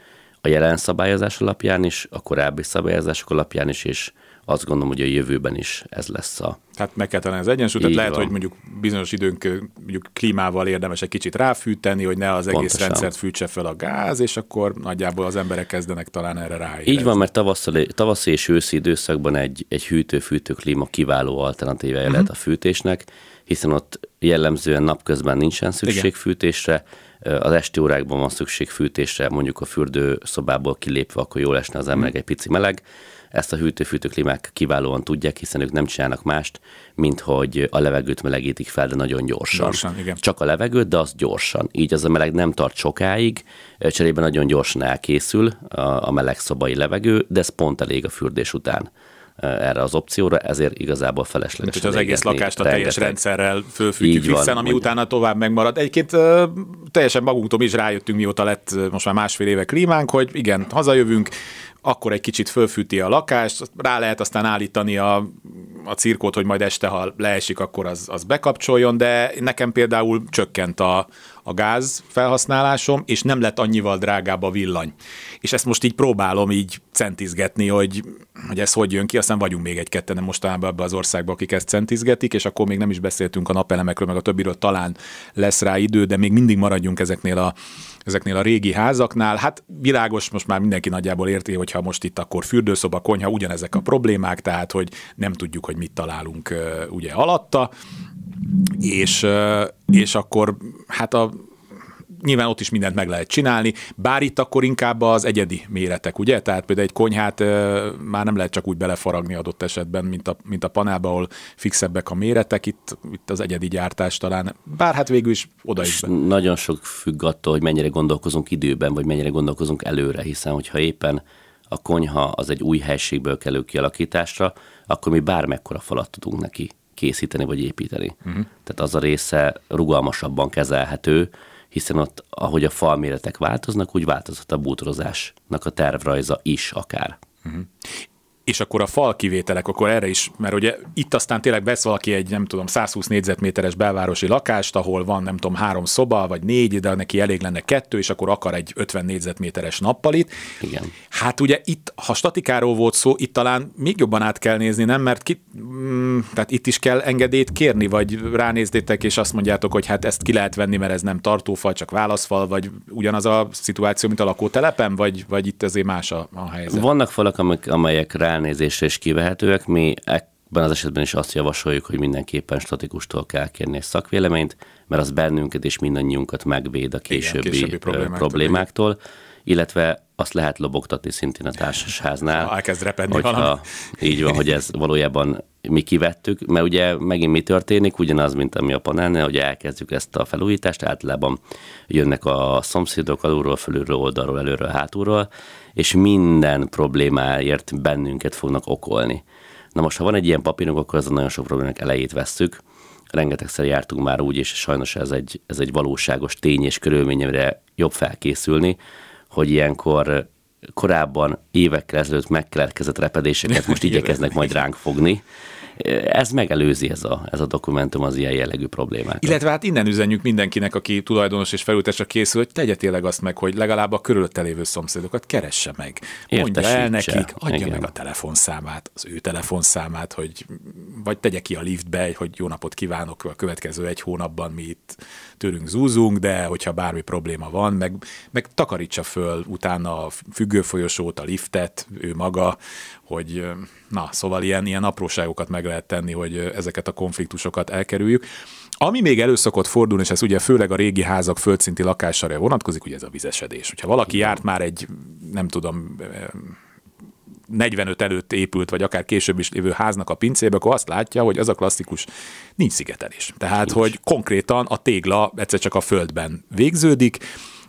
a jelen szabályozás alapján is, a korábbi szabályozások alapján is, és azt gondolom, hogy a jövőben is ez lesz a... Tehát meg kell találni az egyensúlyt, tehát lehet, van. hogy mondjuk bizonyos időnk mondjuk klímával érdemes egy kicsit ráfűteni, hogy ne az egész Pontosan. rendszert fűtse fel a gáz, és akkor nagyjából az emberek kezdenek talán erre rá. Így van, mert tavaszi, tavaszi és őszi időszakban egy, egy hűtő-fűtő klíma kiváló alternatívája uh-huh. lehet a fűtésnek, hiszen ott jellemzően napközben nincsen szükség Igen. fűtésre, az esti órákban van szükség fűtésre, mondjuk a fürdőszobából kilépve, akkor jól esne az emberek egy pici meleg. Ezt a hűtő-fűtő klímák kiválóan tudják, hiszen ők nem csinálnak mást, mint hogy a levegőt melegítik fel, de nagyon gyorsan. gyorsan igen. Csak a levegőt, de az gyorsan. Így az a meleg nem tart sokáig, cserébe nagyon gyorsan elkészül a, a meleg szobai levegő, de ez pont elég a fürdés után erre az opcióra, ezért igazából felesleges. Mint hogy az egész lakást a teljes rendszerrel fölfűtjük vissza, ami utána tovább megmarad. Egyébként uh, teljesen magunktól is rájöttünk, mióta lett most már másfél éve klímánk, hogy igen, hazajövünk, akkor egy kicsit fölfűti a lakást, rá lehet aztán állítani a, a cirkót, hogy majd este, ha leesik, akkor az, az bekapcsoljon, de nekem például csökkent a, a gáz felhasználásom, és nem lett annyival drágább a villany. És ezt most így próbálom így centizgetni, hogy, hogy ez hogy jön ki, aztán vagyunk még egy-ketten mostanában ebbe az országba, akik ezt centizgetik, és akkor még nem is beszéltünk a napelemekről, meg a többiről talán lesz rá idő, de még mindig maradjunk ezeknél a, ezeknél a régi házaknál. Hát világos, most már mindenki nagyjából érti, hogy ha most itt akkor fürdőszoba, konyha, ugyanezek a problémák, tehát hogy nem tudjuk, hogy mit találunk ugye alatta, és, és akkor hát a nyilván ott is mindent meg lehet csinálni, bár itt akkor inkább az egyedi méretek, ugye? Tehát például egy konyhát már nem lehet csak úgy belefaragni adott esetben, mint a, mint a panelba, ahol fixebbek a méretek, itt, itt az egyedi gyártás talán, bár hát végül is oda is. Be. Nagyon sok függ attól, hogy mennyire gondolkozunk időben, vagy mennyire gondolkozunk előre, hiszen hogyha éppen a konyha az egy új helységből kelő kialakításra, akkor mi bármekkora falat tudunk neki készíteni vagy építeni. Uh-huh. Tehát az a része rugalmasabban kezelhető, hiszen ott, ahogy a falméretek változnak, úgy változott a bútorozásnak a tervrajza is akár. Uh-huh és akkor a fal kivételek, akkor erre is, mert ugye itt aztán tényleg vesz valaki egy, nem tudom, 120 négyzetméteres belvárosi lakást, ahol van, nem tudom, három szoba, vagy négy, de neki elég lenne kettő, és akkor akar egy 50 négyzetméteres nappalit. Igen. Hát ugye itt, ha statikáról volt szó, itt talán még jobban át kell nézni, nem? Mert ki, mm, tehát itt is kell engedélyt kérni, vagy ránézdétek, és azt mondjátok, hogy hát ezt ki lehet venni, mert ez nem tartófal, csak válaszfal, vagy ugyanaz a szituáció, mint a lakótelepen, vagy, vagy itt azért más a, a helyzet? Vannak falak, amelyek rá ránézésre is kivehetőek. Mi ebben az esetben is azt javasoljuk, hogy mindenképpen statikustól kell kérni egy szakvéleményt, mert az bennünket és mindannyiunkat megvéd a későbbi, Igen, későbbi problémáktól. problémáktól illetve azt lehet lobogtatni szintén a társasháznál. Ha elkezd repedni hogyha, valami. Így van, hogy ez valójában mi kivettük, mert ugye megint mi történik, ugyanaz, mint ami a panelnél, hogy elkezdjük ezt a felújítást, általában jönnek a szomszédok alulról, fölülről, oldalról, előről, hátulról, és minden problémáért bennünket fognak okolni. Na most, ha van egy ilyen papírunk, akkor az a nagyon sok problémák elejét vesszük. Rengetegszer jártunk már úgy, és sajnos ez egy, ez egy valóságos tény és körülményemre jobb felkészülni, hogy ilyenkor korábban évekkel ezelőtt megkeletkezett repedéseket <laughs> most igyekeznek majd ránk fogni, ez megelőzi ez a, ez a dokumentum az ilyen jellegű problémát. Illetve hát innen üzenjük mindenkinek, aki tulajdonos és felültesre készül, hogy tegye tényleg azt meg, hogy legalább a körülötte lévő szomszédokat keresse meg. Mondja el nekik, adja Igen. meg a telefonszámát, az ő telefonszámát, hogy vagy tegye ki a liftbe, hogy jó napot kívánok a következő egy hónapban mi itt tőlünk zúzunk, de hogyha bármi probléma van, meg, meg takarítsa föl utána a függőfolyosót, a liftet, ő maga, hogy na, szóval ilyen, ilyen apróságokat meg lehet tenni, hogy ezeket a konfliktusokat elkerüljük. Ami még elő szokott fordulni, és ez ugye főleg a régi házak földszinti lakására vonatkozik, ugye ez a vizesedés. Hogyha valaki járt már egy, nem tudom, 45 előtt épült, vagy akár később is lévő háznak a pincébe, akkor azt látja, hogy az a klasszikus, nincs szigetelés. Tehát, nincs. hogy konkrétan a tégla egyszer csak a földben végződik,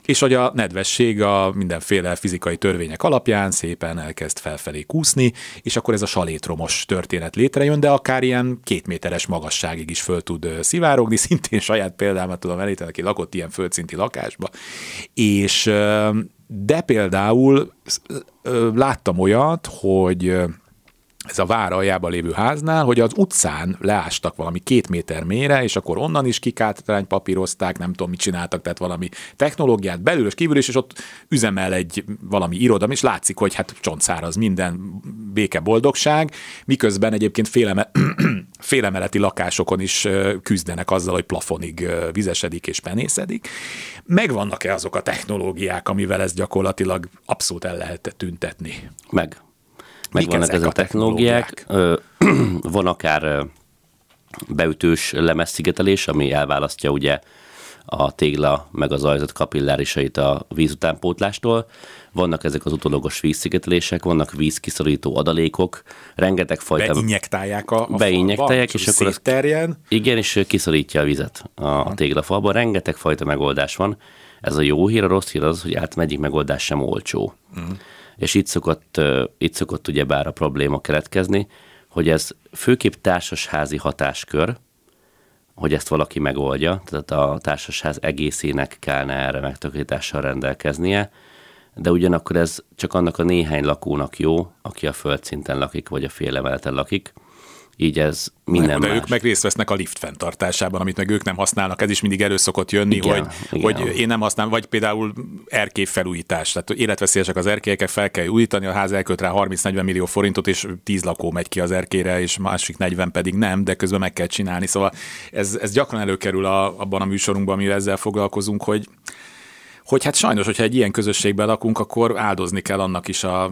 és hogy a nedvesség a mindenféle fizikai törvények alapján szépen elkezd felfelé kúszni, és akkor ez a salétromos történet létrejön, de akár ilyen két méteres magasságig is föl tud szivárogni, <laughs> szintén saját példámat tudom elíteni, aki lakott ilyen földszinti lakásba, és de például láttam olyat, hogy ez a vár aljában lévő háznál, hogy az utcán leástak valami két méter mélyre, és akkor onnan is kikátrány papírozták, nem tudom, mit csináltak, tehát valami technológiát belül és kívül is, és ott üzemel egy valami irodam, és látszik, hogy hát csontszáraz minden béke, boldogság, miközben egyébként féleme, <clears throat> félemeleti lakásokon is küzdenek azzal, hogy plafonig vizesedik és penészedik. Megvannak-e azok a technológiák, amivel ezt gyakorlatilag abszolút el lehet tüntetni? Meg megvannak ezek, ezek a technológiák. technológiák. <clears throat> Van akár beütős lemezszigetelés, ami elválasztja ugye a tégla meg az ajzat kapillárisait a víz utánpótlástól. Vannak ezek az utolagos vízszigetelések, vannak vízkiszorító adalékok, rengeteg fajta... Beinjektálják a, a Beinjektálják, falba, és akkor az, terjen. Igen, és kiszorítja a vizet a, a téglafalban. Rengeteg fajta megoldás van. Ez a jó hír, a rossz hír az, hogy át egyik megoldás sem olcsó. Uh-huh és itt szokott, itt szokott ugye bár a probléma keletkezni, hogy ez főképp társasházi hatáskör, hogy ezt valaki megoldja, tehát a társasház egészének kellene erre megtakarítással rendelkeznie, de ugyanakkor ez csak annak a néhány lakónak jó, aki a földszinten lakik, vagy a fél emeleten lakik, így ez minden De más. ők meg részt vesznek a lift fenntartásában, amit meg ők nem használnak. Ez is mindig elő szokott jönni, igen, hogy, igen. hogy én nem használom, vagy például erkély felújítás. Tehát életveszélyesek az erkélyek, fel kell újítani, a ház elköt rá 30-40 millió forintot, és 10 lakó megy ki az erkélyre, és másik 40 pedig nem, de közben meg kell csinálni. Szóval ez, ez gyakran előkerül a, abban a műsorunkban, amivel ezzel foglalkozunk, hogy hogy hát sajnos, hogyha egy ilyen közösségben lakunk, akkor áldozni kell annak is a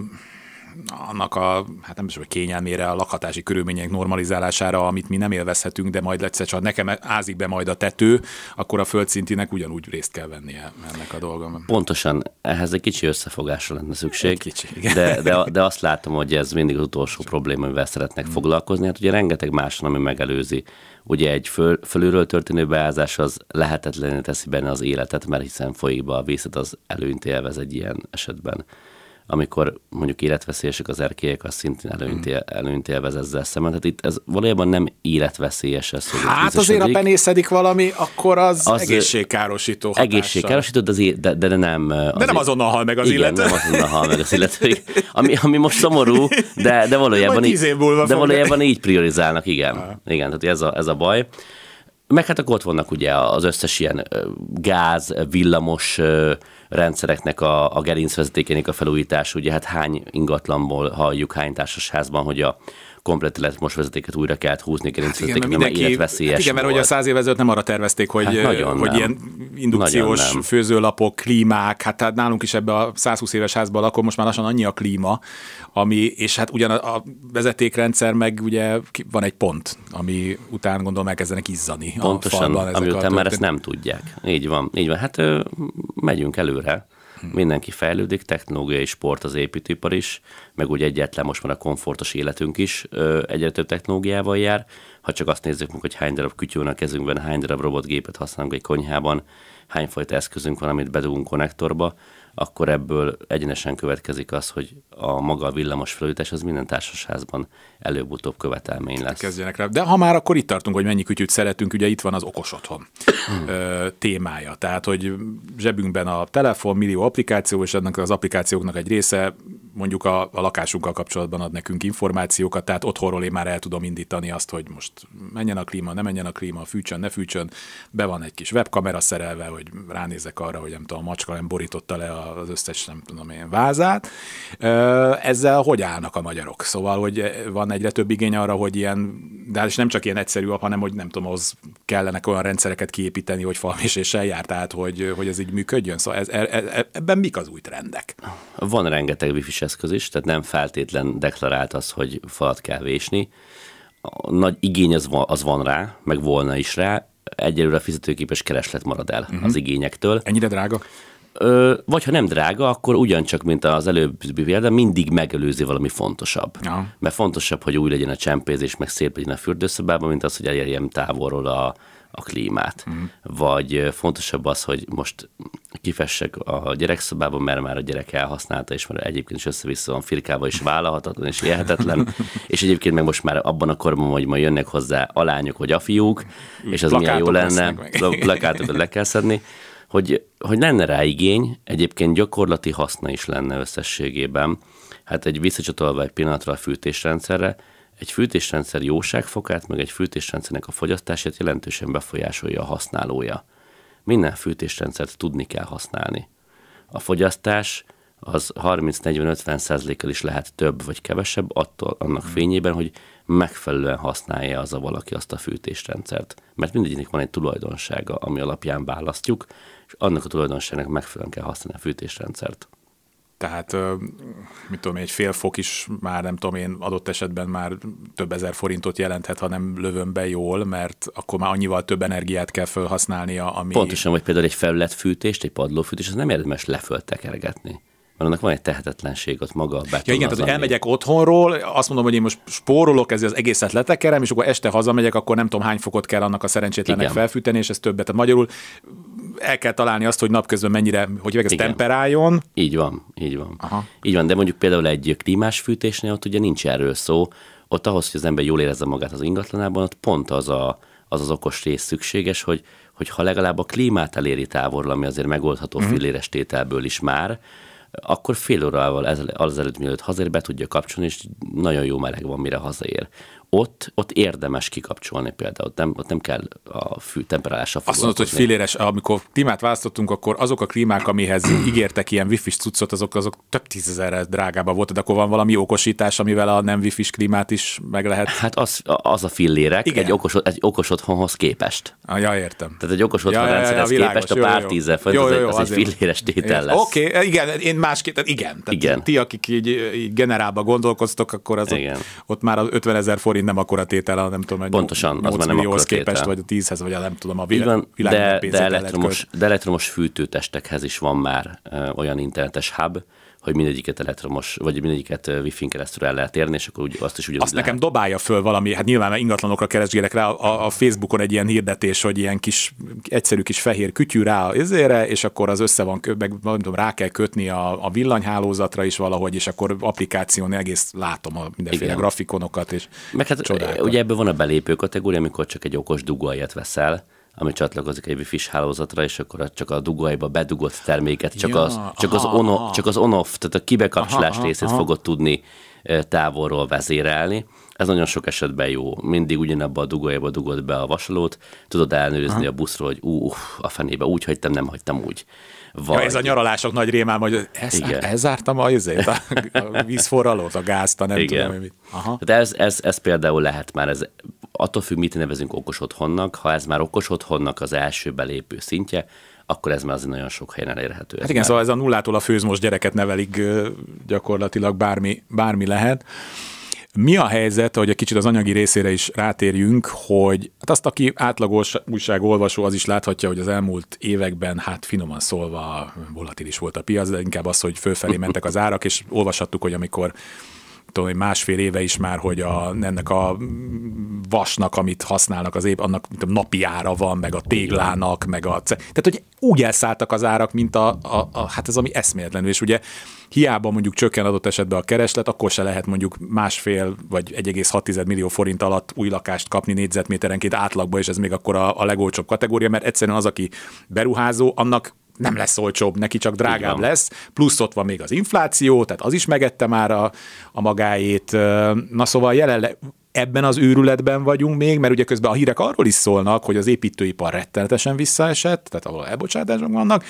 annak a, hát nem is, hogy kényelmére, a lakhatási körülmények normalizálására, amit mi nem élvezhetünk, de majd egyszer csak nekem ázik be majd a tető, akkor a földszintinek ugyanúgy részt kell vennie ennek a dolgom. Pontosan, ehhez egy kicsi összefogásra lenne szükség. Egy kicsi, igen. De, de, de azt látom, hogy ez mindig az utolsó probléma, amivel szeretnek hmm. foglalkozni. Hát ugye rengeteg más ami megelőzi. Ugye egy föl, fölülről történő beázás az lehetetlené teszi benne az életet, mert hiszen folyik be a vízet, az előnyt élvez egy ilyen esetben amikor mondjuk életveszélyesek az erkélyek, az szintén előnyt, él, előnyt élvez ezzel szemben. Tehát itt ez valójában nem életveszélyes ez, hogy Hát azért, ha penészedik valami, akkor az, az egészségkárosító hatással. Egészségkárosító, de, azért, de, de, de nem... Azért, de nem azonnal hal meg az igen, illető. nem azonnal hal meg az illető. Ami, ami most szomorú, de, de <laughs> valójában, így, de valójában így priorizálnak, igen. Aha. Igen, tehát ez a, ez a baj. Meg hát akkor ott vannak ugye az összes ilyen gáz, villamos rendszereknek a, a gerincvezetékének a felújítás, ugye hát hány ingatlanból halljuk, hány társasházban, hogy a komplet elektromos újra kellett húzni, hát igen, mert mindenki, életveszélyes hát igen, mert hogy a száz évezőt nem arra tervezték, hogy, hát nagyon hogy nem. ilyen indukciós főzőlapok, klímák, hát, hát nálunk is ebbe a 120 éves házban lakom, most már lassan annyi a klíma, ami, és hát ugyan a, a vezetékrendszer meg ugye van egy pont, ami után gondolom elkezdenek izzani Pontosan, a falban. ami után már ezt nem tudják. Így van, így van. Hát megyünk előre. Hmm. Mindenki fejlődik, technológiai sport az építőipar is, meg úgy egyáltalán most már a komfortos életünk is ö, egyre több technológiával jár. Ha csak azt nézzük meg, hogy hány darab kütyű a kezünkben, hány darab robotgépet használunk egy konyhában, hányfajta eszközünk van, amit bedugunk konnektorba, akkor ebből egyenesen következik az, hogy a maga a villamos felújítás az minden társasházban előbb-utóbb követelmény lesz. Kezdjenek rá. De ha már akkor itt tartunk, hogy mennyi kütyűt szeretünk, ugye itt van az okos otthon témája. Tehát, hogy zsebünkben a telefon, millió applikáció, és ennek az applikációknak egy része mondjuk a, a lakásunkkal kapcsolatban ad nekünk információkat, tehát otthonról én már el tudom indítani azt, hogy most menjen a klíma, ne menjen a klíma, fűtsön, ne fűtsön, be van egy kis webkamera szerelve, hogy ránézek arra, hogy nem tudom, a macska nem borította le az összes, nem tudom én, vázát. Ezzel hogy állnak a magyarok? Szóval, hogy van egyre több igény arra, hogy ilyen, de hát nem csak ilyen egyszerű, hanem, hogy nem tudom, az kellenek olyan rendszereket kiépíteni, hogy és eljár, tehát hogy, hogy ez így működjön. Szóval ez, e, e, ebben mik az új trendek? Van rengeteg wifi eszköz is, tehát nem feltétlen deklarált az, hogy falat kell vésni. A nagy igény az van, az van rá, meg volna is rá, egyelőre fizetőképes kereslet marad el uh-huh. az igényektől. Ennyire drága? Ö, vagy ha nem drága, akkor ugyancsak, mint az előbbi példa, mindig megelőzi valami fontosabb. Ja. Mert fontosabb, hogy új legyen a csempézés, meg szép legyen a fürdőszobában, mint az, hogy elérjem távolról a, a klímát. Mm. Vagy fontosabb az, hogy most kifessek a gyerekszobában, mert már a gyerek elhasználta, és már egyébként is össze-vissza van firkával, és vállalhatatlan, és élhetetlen. <laughs> és egyébként meg most már abban a korban, hogy majd jönnek hozzá a lányok, vagy a fiúk, és az milyen jó lenne, plakátokat le kell szedni, hogy, hogy lenne rá igény, egyébként gyakorlati haszna is lenne összességében, Hát egy visszacsatolva egy pillanatra a fűtésrendszerre, egy fűtésrendszer jóságfokát, meg egy fűtésrendszernek a fogyasztását jelentősen befolyásolja a használója. Minden fűtésrendszert tudni kell használni. A fogyasztás az 30-40-50 százalékkal is lehet több vagy kevesebb, attól annak hmm. fényében, hogy megfelelően használja az a valaki azt a fűtésrendszert. Mert mindegyiknek van egy tulajdonsága, ami alapján választjuk, és annak a tulajdonságnak megfelelően kell használni a fűtésrendszert. Tehát, mit tudom, egy fél fok is már nem tudom én adott esetben már több ezer forintot jelenthet, ha nem lövöm be jól, mert akkor már annyival több energiát kell felhasználnia, ami... Pontosan, vagy például egy felületfűtést, egy padlófűtést, az nem érdemes leföltekergetni mert annak van egy tehetetlenség ott maga a beton. Ja igen, az, tehát elmegyek otthonról, azt mondom, hogy én most spórolok, ez az egészet letekerem, és akkor este hazamegyek, akkor nem tudom hány fokot kell annak a szerencsétlennek igen. felfűteni, és ez többet. Tehát magyarul el kell találni azt, hogy napközben mennyire, hogy ez temperáljon. Így van, így van. Aha. Így van, de mondjuk például egy klímás fűtésnél ott ugye nincs erről szó, ott ahhoz, hogy az ember jól érezze magát az ingatlanában, ott pont az a, az, az okos rész szükséges, hogy, hogy ha legalább a klímát eléri távolra, ami azért megoldható uh-huh. filléres tételből is már, akkor fél órával előtt, mielőtt hazér, be tudja kapcsolni, és nagyon jó meleg van, mire hazaér ott, ott érdemes kikapcsolni például, ott nem, ott nem kell a fű temperálásra Azt mondod, hogy filéres, amikor klímát választottunk, akkor azok a klímák, amihez <clears throat> ígértek ilyen wifi cuccot, azok, azok több tízezerre drágába volt, de akkor van valami okosítás, amivel a nem wifi klímát is meg lehet. Hát az, az a fillérek Igen. egy okos, egy okos otthonhoz képest. Ah, ja, értem. Tehát egy okos otthon ja, rendszerhez ja, ja, képest jó, a pár tízzel fönt, jó, jó, az, egy, az egy filléres tétel lesz. Oké, okay, igen, én másképp, igen. Tehát igen. Ti, akik így, így generálba gondolkoztok, akkor az ott, ott már az 50 ezer forint megint nem akkora tétel, a nem tudom, Pontosan, az már nem akkora képest, vagy a 10-hez, vagy a nem tudom, a világ, van, de, de, elektromos, de elektromos fűtőtestekhez is van már uh, olyan internetes hub, hogy mindegyiket elektromos, vagy mindegyiket wifi-n keresztül el lehet érni, és akkor úgy, azt is ugyanúgy Azt lehet. nekem dobálja föl valami, hát nyilván ingatlanokra keresgélek rá, a, a, Facebookon egy ilyen hirdetés, hogy ilyen kis, egyszerű kis fehér kütyű rá az izére, és akkor az össze van, meg nem tudom, rá kell kötni a, a villanyhálózatra is valahogy, és akkor applikáción egész látom a mindenféle Igen. grafikonokat, és Meg hát csodákat. ugye ebből van a belépő kategória, amikor csak egy okos dugóját veszel, ami csatlakozik egy wifi hálózatra, és akkor csak a dugóiba bedugott terméket, csak, ja, az, csak, aha, az on, aha. csak az on-off, tehát a kibekapcsolás aha, részét aha. fogod tudni távolról vezérelni. Ez nagyon sok esetben jó. Mindig ugyanabba a dugójába dugod be a vasalót, tudod elnőrizni aha. a buszról, hogy ú, a fenébe úgy hagytam, nem hagytam úgy. Vagy... Ja, ez a nyaralások nagy rémám, hogy ez, elzártam a, azért, a, a <laughs> vízforralót, a gázt, a nem Igen. tudom, mit. Aha. De ez, ez, ez, például lehet már, ez attól függ, mit nevezünk okos otthonnak, ha ez már okos otthonnak az első belépő szintje, akkor ez már azért nagyon sok helyen elérhető. Hát igen, már... szóval ez a nullától a főzmos gyereket nevelik gyakorlatilag bármi, bármi lehet. Mi a helyzet, hogy egy kicsit az anyagi részére is rátérjünk, hogy hát azt, aki átlagos újságolvasó, az is láthatja, hogy az elmúlt években, hát finoman szólva volatilis volt a piac, de inkább az, hogy fölfelé mentek az árak, és olvashattuk, hogy amikor tudom, másfél éve is már, hogy a, ennek a vasnak, amit használnak az év, annak tudom, napi ára van, meg a téglának, meg a... Tehát, hogy úgy elszálltak az árak, mint a, a, a hát ez ami eszméletlenül, és ugye hiába mondjuk csökken adott esetben a kereslet, akkor se lehet mondjuk másfél vagy 1,6 millió forint alatt új lakást kapni négyzetméterenként átlagba, és ez még akkor a, a legolcsóbb kategória, mert egyszerűen az, aki beruházó, annak nem lesz olcsóbb, neki csak drágább lesz, plusz ott van még az infláció, tehát az is megette már a, a magáét. Na szóval jelenleg ebben az őrületben vagyunk még, mert ugye közben a hírek arról is szólnak, hogy az építőipar rettenetesen visszaesett, tehát ahol elbocsátások vannak,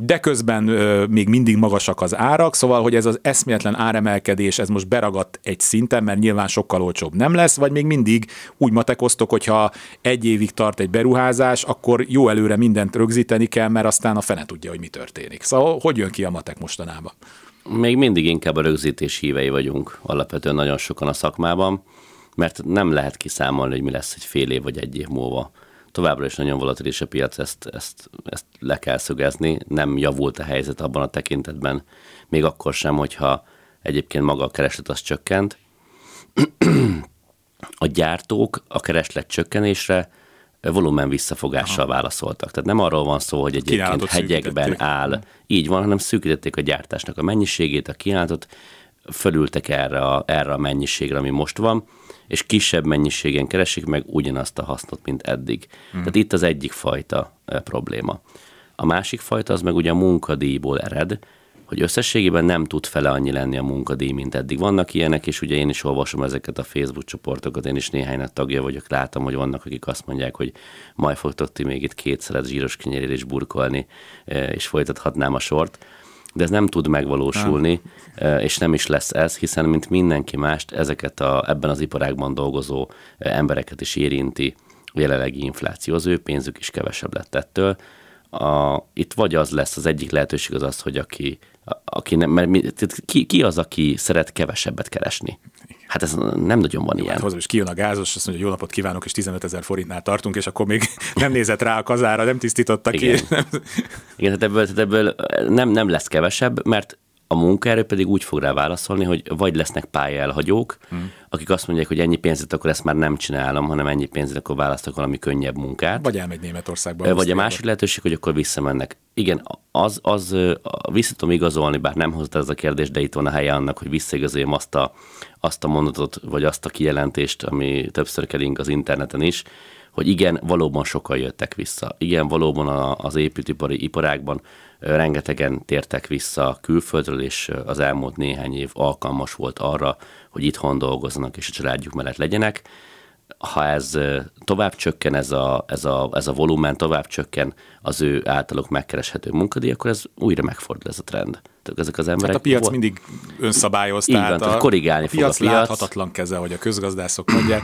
de közben még mindig magasak az árak, szóval, hogy ez az eszméletlen áremelkedés, ez most beragadt egy szinten, mert nyilván sokkal olcsóbb nem lesz, vagy még mindig úgy matekoztok, hogyha egy évig tart egy beruházás, akkor jó előre mindent rögzíteni kell, mert aztán a fene tudja, hogy mi történik. Szóval hogy jön ki a matek mostanában? Még mindig inkább a rögzítés hívei vagyunk, alapvetően nagyon sokan a szakmában, mert nem lehet kiszámolni, hogy mi lesz egy fél év vagy egy év múlva továbbra is nagyon volatilis a piac, ezt, ezt, ezt le kell szögezni, nem javult a helyzet abban a tekintetben, még akkor sem, hogyha egyébként maga a kereslet az csökkent. a gyártók a kereslet csökkenésre volumen visszafogással Aha. válaszoltak. Tehát nem arról van szó, hogy egyébként hegyekben áll, így van, hanem szűkítették a gyártásnak a mennyiségét, a kínálatot, fölültek erre a, erre a mennyiségre, ami most van, és kisebb mennyiségen keresik meg ugyanazt a hasznot, mint eddig. Hmm. Tehát itt az egyik fajta e, probléma. A másik fajta az meg ugye a munkadíjból ered, hogy összességében nem tud fele annyi lenni a munkadíj, mint eddig. Vannak ilyenek, és ugye én is olvasom ezeket a Facebook csoportokat, én is néhánynak tagja vagyok, látom, hogy vannak, akik azt mondják, hogy majd fogtok ti még itt kétszer zsíros kenyérért is burkolni, eh, és folytathatnám a sort de ez nem tud megvalósulni, nem. és nem is lesz ez, hiszen mint mindenki mást, ezeket a, ebben az iparágban dolgozó embereket is érinti a jelenlegi infláció. Az ő pénzük is kevesebb lett ettől. A, itt vagy az lesz, az egyik lehetőség az az, hogy aki, aki nem, mert ki, ki az, aki szeret kevesebbet keresni? Hát ez nem nagyon van ilyen. Hát hozzá is kijön a gázos, azt mondja, hogy jó napot kívánok, és 15 ezer forintnál tartunk, és akkor még <laughs> nem nézett rá a kazára, nem tisztította Igen. <laughs> ki. Igen, tehát ebből, tehát ebből nem, nem lesz kevesebb, mert a munkaerő pedig úgy fog rá válaszolni, hogy vagy lesznek pályaelhagyók, hmm. akik azt mondják, hogy ennyi pénzet akkor ezt már nem csinálom, hanem ennyi pénzet akkor választok valami könnyebb munkát. Vagy elmegy Németországba. Vagy a másik lehetőség, hogy akkor visszamennek. Igen, az, az vissza tudom igazolni, bár nem hozta ez a kérdés, de itt van a helye annak, hogy visszaigazoljam azt a, azt a mondatot, vagy azt a kijelentést, ami többször kering az interneten is, hogy igen, valóban sokan jöttek vissza. Igen, valóban az építőipari iparágban rengetegen tértek vissza külföldről, és az elmúlt néhány év alkalmas volt arra, hogy itthon dolgozzanak és a családjuk mellett legyenek. Ha ez tovább csökken, ez a, ez a, ez a volumen tovább csökken az ő általuk megkereshető munkadíj, akkor ez újra megfordul ez a trend. Tehát ezek az emberek... Hát a piac volt... mindig önszabalyoz, Így tehát van, a, korrigálni a fog piac a piac. láthatatlan keze, hogy a közgazdászok mondják.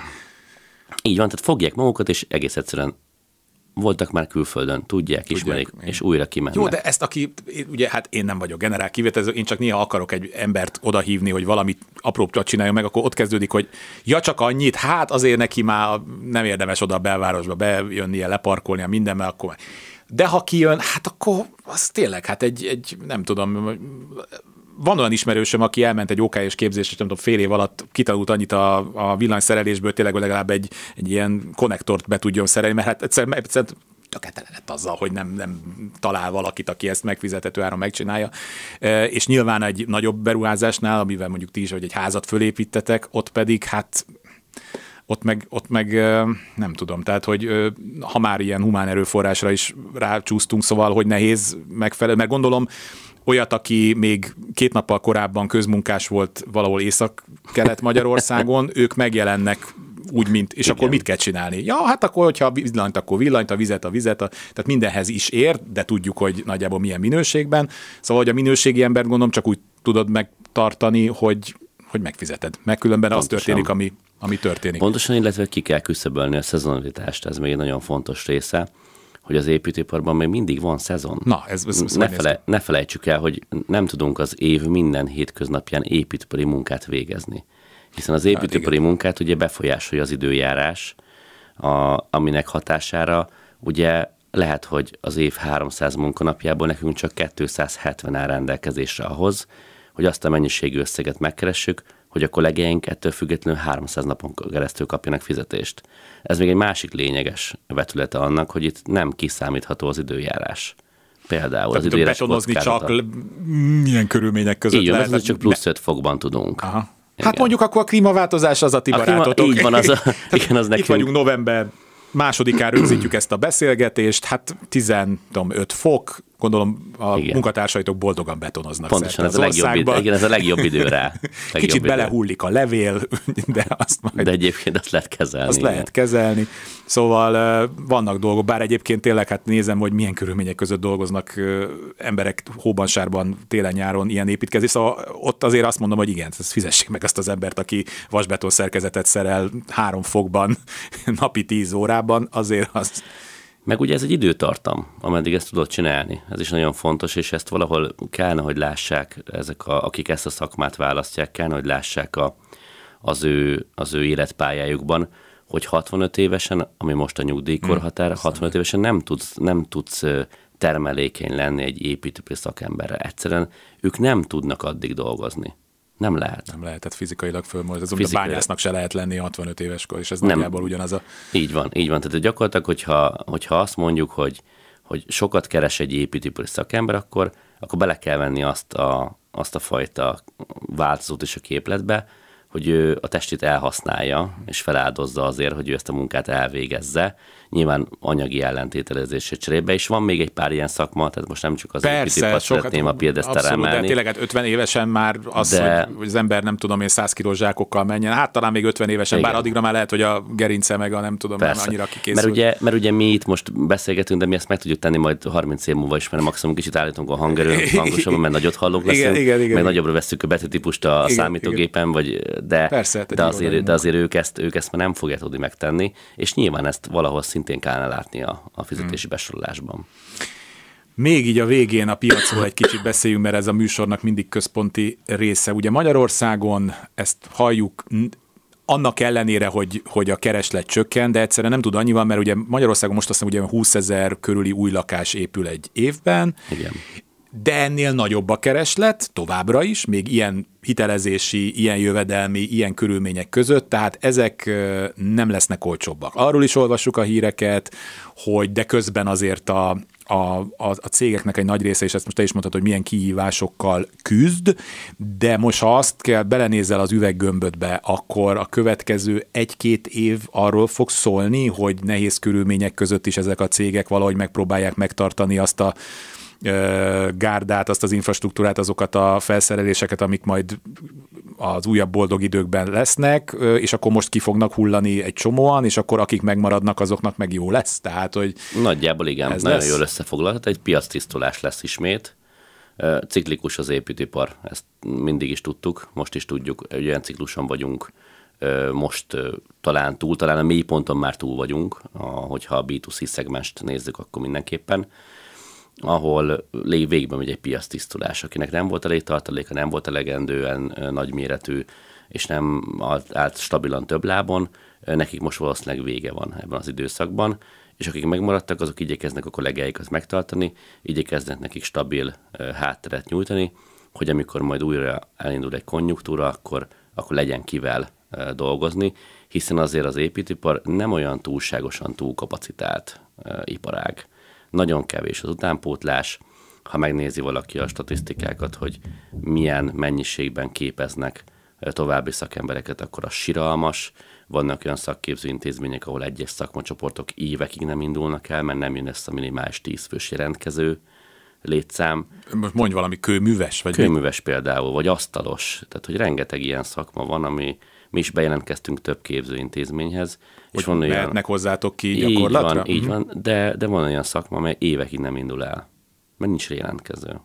Így van, tehát fogják magukat, és egész egyszerűen voltak már külföldön, tudják, tudják ismerik, én. és újra kimennek. Jó, de ezt aki, ugye hát én nem vagyok generál kivételező, én csak néha akarok egy embert odahívni, hogy valamit apróbbat csináljon meg, akkor ott kezdődik, hogy ja csak annyit, hát azért neki már nem érdemes oda a belvárosba bejönnie, leparkolnia, minden, mert akkor de ha kijön, hát akkor az tényleg, hát egy, egy nem tudom, van olyan ismerősöm, aki elment egy ok képzésre, és nem tudom, fél év alatt kitanult annyit a, a villanyszerelésből, tényleg legalább egy, egy ilyen konnektort be tudjon szerelni, mert hát egyszerűen, egyszerűen tökéletlen lett azzal, hogy nem, nem talál valakit, aki ezt megfizethető áron megcsinálja. E, és nyilván egy nagyobb beruházásnál, amivel mondjuk ti is, hogy egy házat fölépítetek, ott pedig hát ott meg, ott meg nem tudom, tehát hogy ha már ilyen humán erőforrásra is rácsúsztunk, szóval hogy nehéz megfelelő, mert gondolom olyat, aki még két nappal korábban közmunkás volt valahol Észak-Kelet-Magyarországon, ők megjelennek úgy, mint, és Igen. akkor mit kell csinálni? Ja, hát akkor, hogyha villanyt, akkor villanyt, a vizet, a vizet, a, tehát mindenhez is ér, de tudjuk, hogy nagyjából milyen minőségben. Szóval, hogy a minőségi embert gondolom csak úgy tudod megtartani, hogy, hogy megfizeted. Meg különben Pontosan. az történik, ami, ami történik. Pontosan, illetve ki kell küszöbölni a szezonalitást, ez még egy nagyon fontos része hogy az építőiparban még mindig van szezon. Na, ez, ez, ez ne, fele, ne felejtsük el, hogy nem tudunk az év minden hétköznapján építőipari munkát végezni. Hiszen az építőipari hát, munkát ugye befolyásolja az időjárás, a, aminek hatására ugye lehet, hogy az év 300 munkanapjából nekünk csak 270 áll rendelkezésre ahhoz, hogy azt a mennyiségű összeget megkeressük, hogy a kollégáink ettől függetlenül 300 napon keresztül kapjanak fizetést. Ez még egy másik lényeges vetülete annak, hogy itt nem kiszámítható az időjárás. Például Tehát az időjárás betonozni csak milyen körülmények között Így, lehet. csak plusz 5 fokban tudunk. Aha. Hát mondjuk akkor a klímaváltozás az a ti a barátotok. Klíma, így van, az a, <laughs> igen, az nekünk. Itt vagyunk november másodikán rögzítjük ezt a beszélgetést, hát 15 fok, gondolom a igen. munkatársaitok boldogan betonoznak Pontosan, ez a, legjobb idő, igen, ez a legjobb idő rá. <laughs> Legjobb Kicsit idő. belehullik a levél, de azt majd... De egyébként azt lehet kezelni. Azt igen. lehet kezelni. Szóval vannak dolgok, bár egyébként tényleg hát nézem, hogy milyen körülmények között dolgoznak emberek hóban, sárban, télen-nyáron ilyen építkezés. Szóval ott azért azt mondom, hogy igen, ezt fizessék meg azt az embert, aki vasbeton szerkezetet szerel három fokban, <laughs> napi tíz órában, azért az meg ugye ez egy időtartam, ameddig ezt tudod csinálni. Ez is nagyon fontos, és ezt valahol kellene, hogy lássák ezek, a, akik ezt a szakmát választják, kellene, hogy lássák a, az, ő, az ő életpályájukban, hogy 65 évesen, ami most a nyugdíjkorhatár, hmm, 65 évesen nem tudsz, nem tudsz termelékeny lenni egy építőipari szakemberre. Egyszerűen ők nem tudnak addig dolgozni. Nem lehet. Nem lehet, tehát fizikailag fölmozdul. Ez Fizikai... a bányásznak se lehet lenni 65 éveskor, és ez nem. nagyjából ugyanaz a... Így van, így van. Tehát gyakorlatilag, hogyha, hogyha azt mondjuk, hogy, hogy sokat keres egy építőipari szakember, akkor, akkor bele kell venni azt a, azt a fajta változót is a képletbe, hogy ő a testét elhasználja, és feláldozza azért, hogy ő ezt a munkát elvégezze. Nyilván anyagi ellentételezésre cserébe, és van még egy pár ilyen szakma, tehát most nem csak az Persze, szeretném a piedesztára emelni. De tényleg hát 50 évesen már az, de... hogy az ember nem tudom én 100 kilós zsákokkal menjen, hát talán még 50 évesen, Igen. bár addigra már lehet, hogy a gerince meg a nem tudom, nem annyira kikészül. Mert ugye, mert ugye mi itt most beszélgetünk, de mi ezt meg tudjuk tenni majd 30 év múlva is, mert maximum kicsit állítunk a hangerő, <laughs> hangosabban, mert nagyot hallunk leszünk, igen, igen, igen, meg nagyobbra veszük a betűtípust a igen, számítógépen, igen. vagy de, Persze, de, azért, de azért ők ezt, ők ezt már nem fogják tudni megtenni, és nyilván ezt valahol szintén kellene látni a, a fizetési hmm. besorolásban. Még így a végén a piacról egy kicsit beszéljünk, mert ez a műsornak mindig központi része. Ugye Magyarországon ezt halljuk annak ellenére, hogy, hogy a kereslet csökken, de egyszerűen nem tud annyival, mert ugye Magyarországon most azt hiszem, ugye 20 ezer körüli új lakás épül egy évben, Igen de ennél nagyobb a kereslet továbbra is, még ilyen hitelezési, ilyen jövedelmi, ilyen körülmények között, tehát ezek nem lesznek olcsóbbak. Arról is olvassuk a híreket, hogy de közben azért a, a, a, a cégeknek egy nagy része, és ezt most te is mondtad, hogy milyen kihívásokkal küzd, de most ha azt kell belenézel az üveggömbödbe, akkor a következő egy-két év arról fog szólni, hogy nehéz körülmények között is ezek a cégek valahogy megpróbálják megtartani azt a gárdát, azt az infrastruktúrát, azokat a felszereléseket, amik majd az újabb boldog időkben lesznek, és akkor most ki fognak hullani egy csomóan, és akkor akik megmaradnak, azoknak meg jó lesz. Tehát, hogy Nagyjából igen, ez nagyon lesz. jól összefoglalhat, egy piactisztulás lesz ismét. Ciklikus az építőipar, ezt mindig is tudtuk, most is tudjuk, egy olyan cikluson vagyunk, most talán túl, talán a mélyponton már túl vagyunk, hogyha a B2C szegmest nézzük, akkor mindenképpen ahol végben megy egy piac tisztulás, akinek nem volt elég tartaléka, nem volt elegendően nagyméretű, és nem állt stabilan több lábon, nekik most valószínűleg vége van ebben az időszakban, és akik megmaradtak, azok igyekeznek a kollégáikat megtartani, igyekeznek nekik stabil hátteret nyújtani, hogy amikor majd újra elindul egy konjunktúra, akkor, akkor legyen kivel dolgozni, hiszen azért az építőipar nem olyan túlságosan túlkapacitált iparág nagyon kevés az utánpótlás, ha megnézi valaki a statisztikákat, hogy milyen mennyiségben képeznek további szakembereket, akkor a siralmas. Vannak olyan szakképző intézmények, ahol egyes szakmacsoportok évekig nem indulnak el, mert nem jön össze a minimális tízfős jelentkező létszám. Most mondj valami kőműves? Vagy kőműves mi? például, vagy asztalos. Tehát, hogy rengeteg ilyen szakma van, ami mi is bejelentkeztünk több képzőintézményhez. Hogy és van olyan... mehetnek hozzátok ki gyakorlatra? Így van, így mhm. van de, de van olyan szakma, amely évekig nem indul el, mert nincs jelentkező.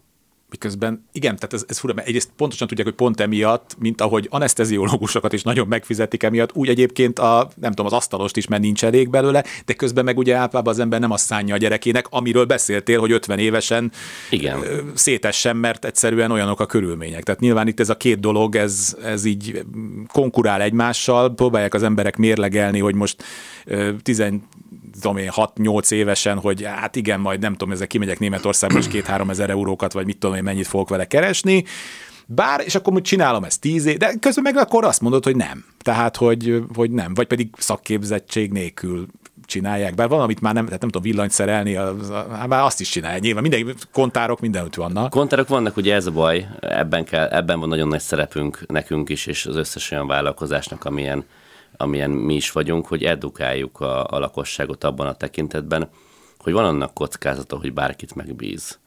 Miközben, igen, tehát ez, ez fura, mert egyrészt pontosan tudják, hogy pont emiatt, mint ahogy anesteziológusokat is nagyon megfizetik emiatt, úgy egyébként a, nem tudom, az asztalost is, mert nincs elég belőle, de közben meg ugye általában az ember nem azt szánja a gyerekének, amiről beszéltél, hogy 50 évesen igen. szétessen, mert egyszerűen olyanok a körülmények. Tehát nyilván itt ez a két dolog, ez, ez így konkurál egymással, próbálják az emberek mérlegelni, hogy most 10 tudom én, 6-8 évesen, hogy hát igen, majd nem tudom, ezek kimegyek Németországba, és két-három ezer eurókat, vagy mit tudom én, mennyit fogok vele keresni, bár, és akkor csinálom ezt tíz év, de közben meg akkor azt mondod, hogy nem. Tehát, hogy, hogy nem. Vagy pedig szakképzettség nélkül csinálják, bár valamit már nem, tehát nem tudom villanyt szerelni, az, az, már azt is csinálják. Nyilván minden kontárok mindenütt vannak. Kontárok vannak, ugye ez a baj, ebben, kell, ebben van nagyon nagy szerepünk nekünk is, és az összes olyan vállalkozásnak, amilyen amilyen mi is vagyunk, hogy edukáljuk a, a lakosságot abban a tekintetben, hogy van annak kockázata, hogy bárkit megbíz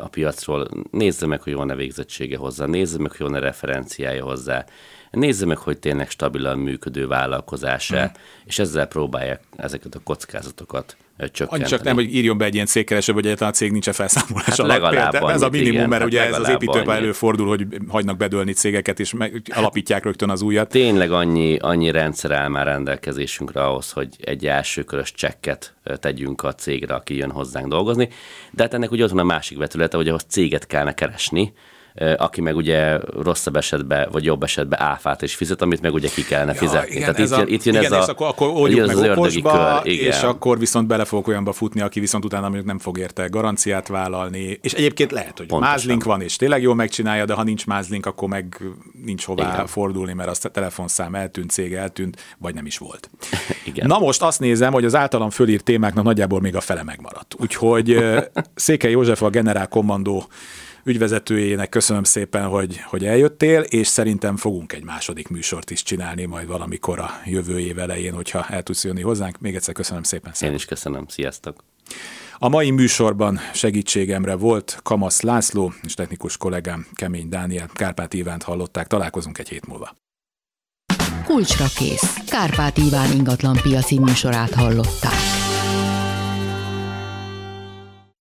a piacról, nézze meg, hogy van-e végzettsége hozzá, nézze meg, hogy van-e referenciája hozzá, nézze meg, hogy tényleg stabilan működő vállalkozása, mm. és ezzel próbálják ezeket a kockázatokat csökkenteni. Annyi csak nem, hogy írjon be egy ilyen cégkereső, hogy egyáltalán a cég nincs felszámolás hát alatt. Ez a minimum, igen, mert hát ugye ez az építőben előfordul, hogy hagynak bedölni cégeket, és meg, alapítják rögtön az újat. Tényleg annyi, annyi rendszer áll már rendelkezésünkre ahhoz, hogy egy elsőkörös csekket tegyünk a cégre, aki jön hozzánk dolgozni. De hát ennek ugye ott van a másik vetülete, hogy ahhoz céget kellene keresni, aki meg ugye rosszabb esetben, vagy jobb esetben áfát is fizet, amit meg ugye ki kellene fizetni. Ja, igen, Tehát itt, a, itt jön igen, ez a, akkor, akkor oldjuk meg az okosba, kör, igen. és akkor viszont bele fogok olyanba futni, aki viszont utána mondjuk nem fog érte garanciát vállalni. És egyébként lehet, hogy Pontosan. mázlink van, és tényleg jól megcsinálja, de ha nincs mázlink, akkor meg nincs hová igen. fordulni, mert az a telefonszám eltűnt, cég eltűnt, vagy nem is volt. <laughs> igen. Na most azt nézem, hogy az általam fölírt témáknak nagyjából még a fele megmaradt. Úgyhogy Székely József a Generál Kommandó ügyvezetőjének köszönöm szépen, hogy, hogy eljöttél, és szerintem fogunk egy második műsort is csinálni majd valamikor a jövő év elején, hogyha el tudsz jönni hozzánk. Még egyszer köszönöm szépen. Én is köszönöm. Sziasztok! A mai műsorban segítségemre volt Kamasz László és technikus kollégám Kemény Dániel. Kárpát Ivánt hallották, találkozunk egy hét múlva. Kulcsra kész. Kárpát Iván ingatlan piaci műsorát hallották.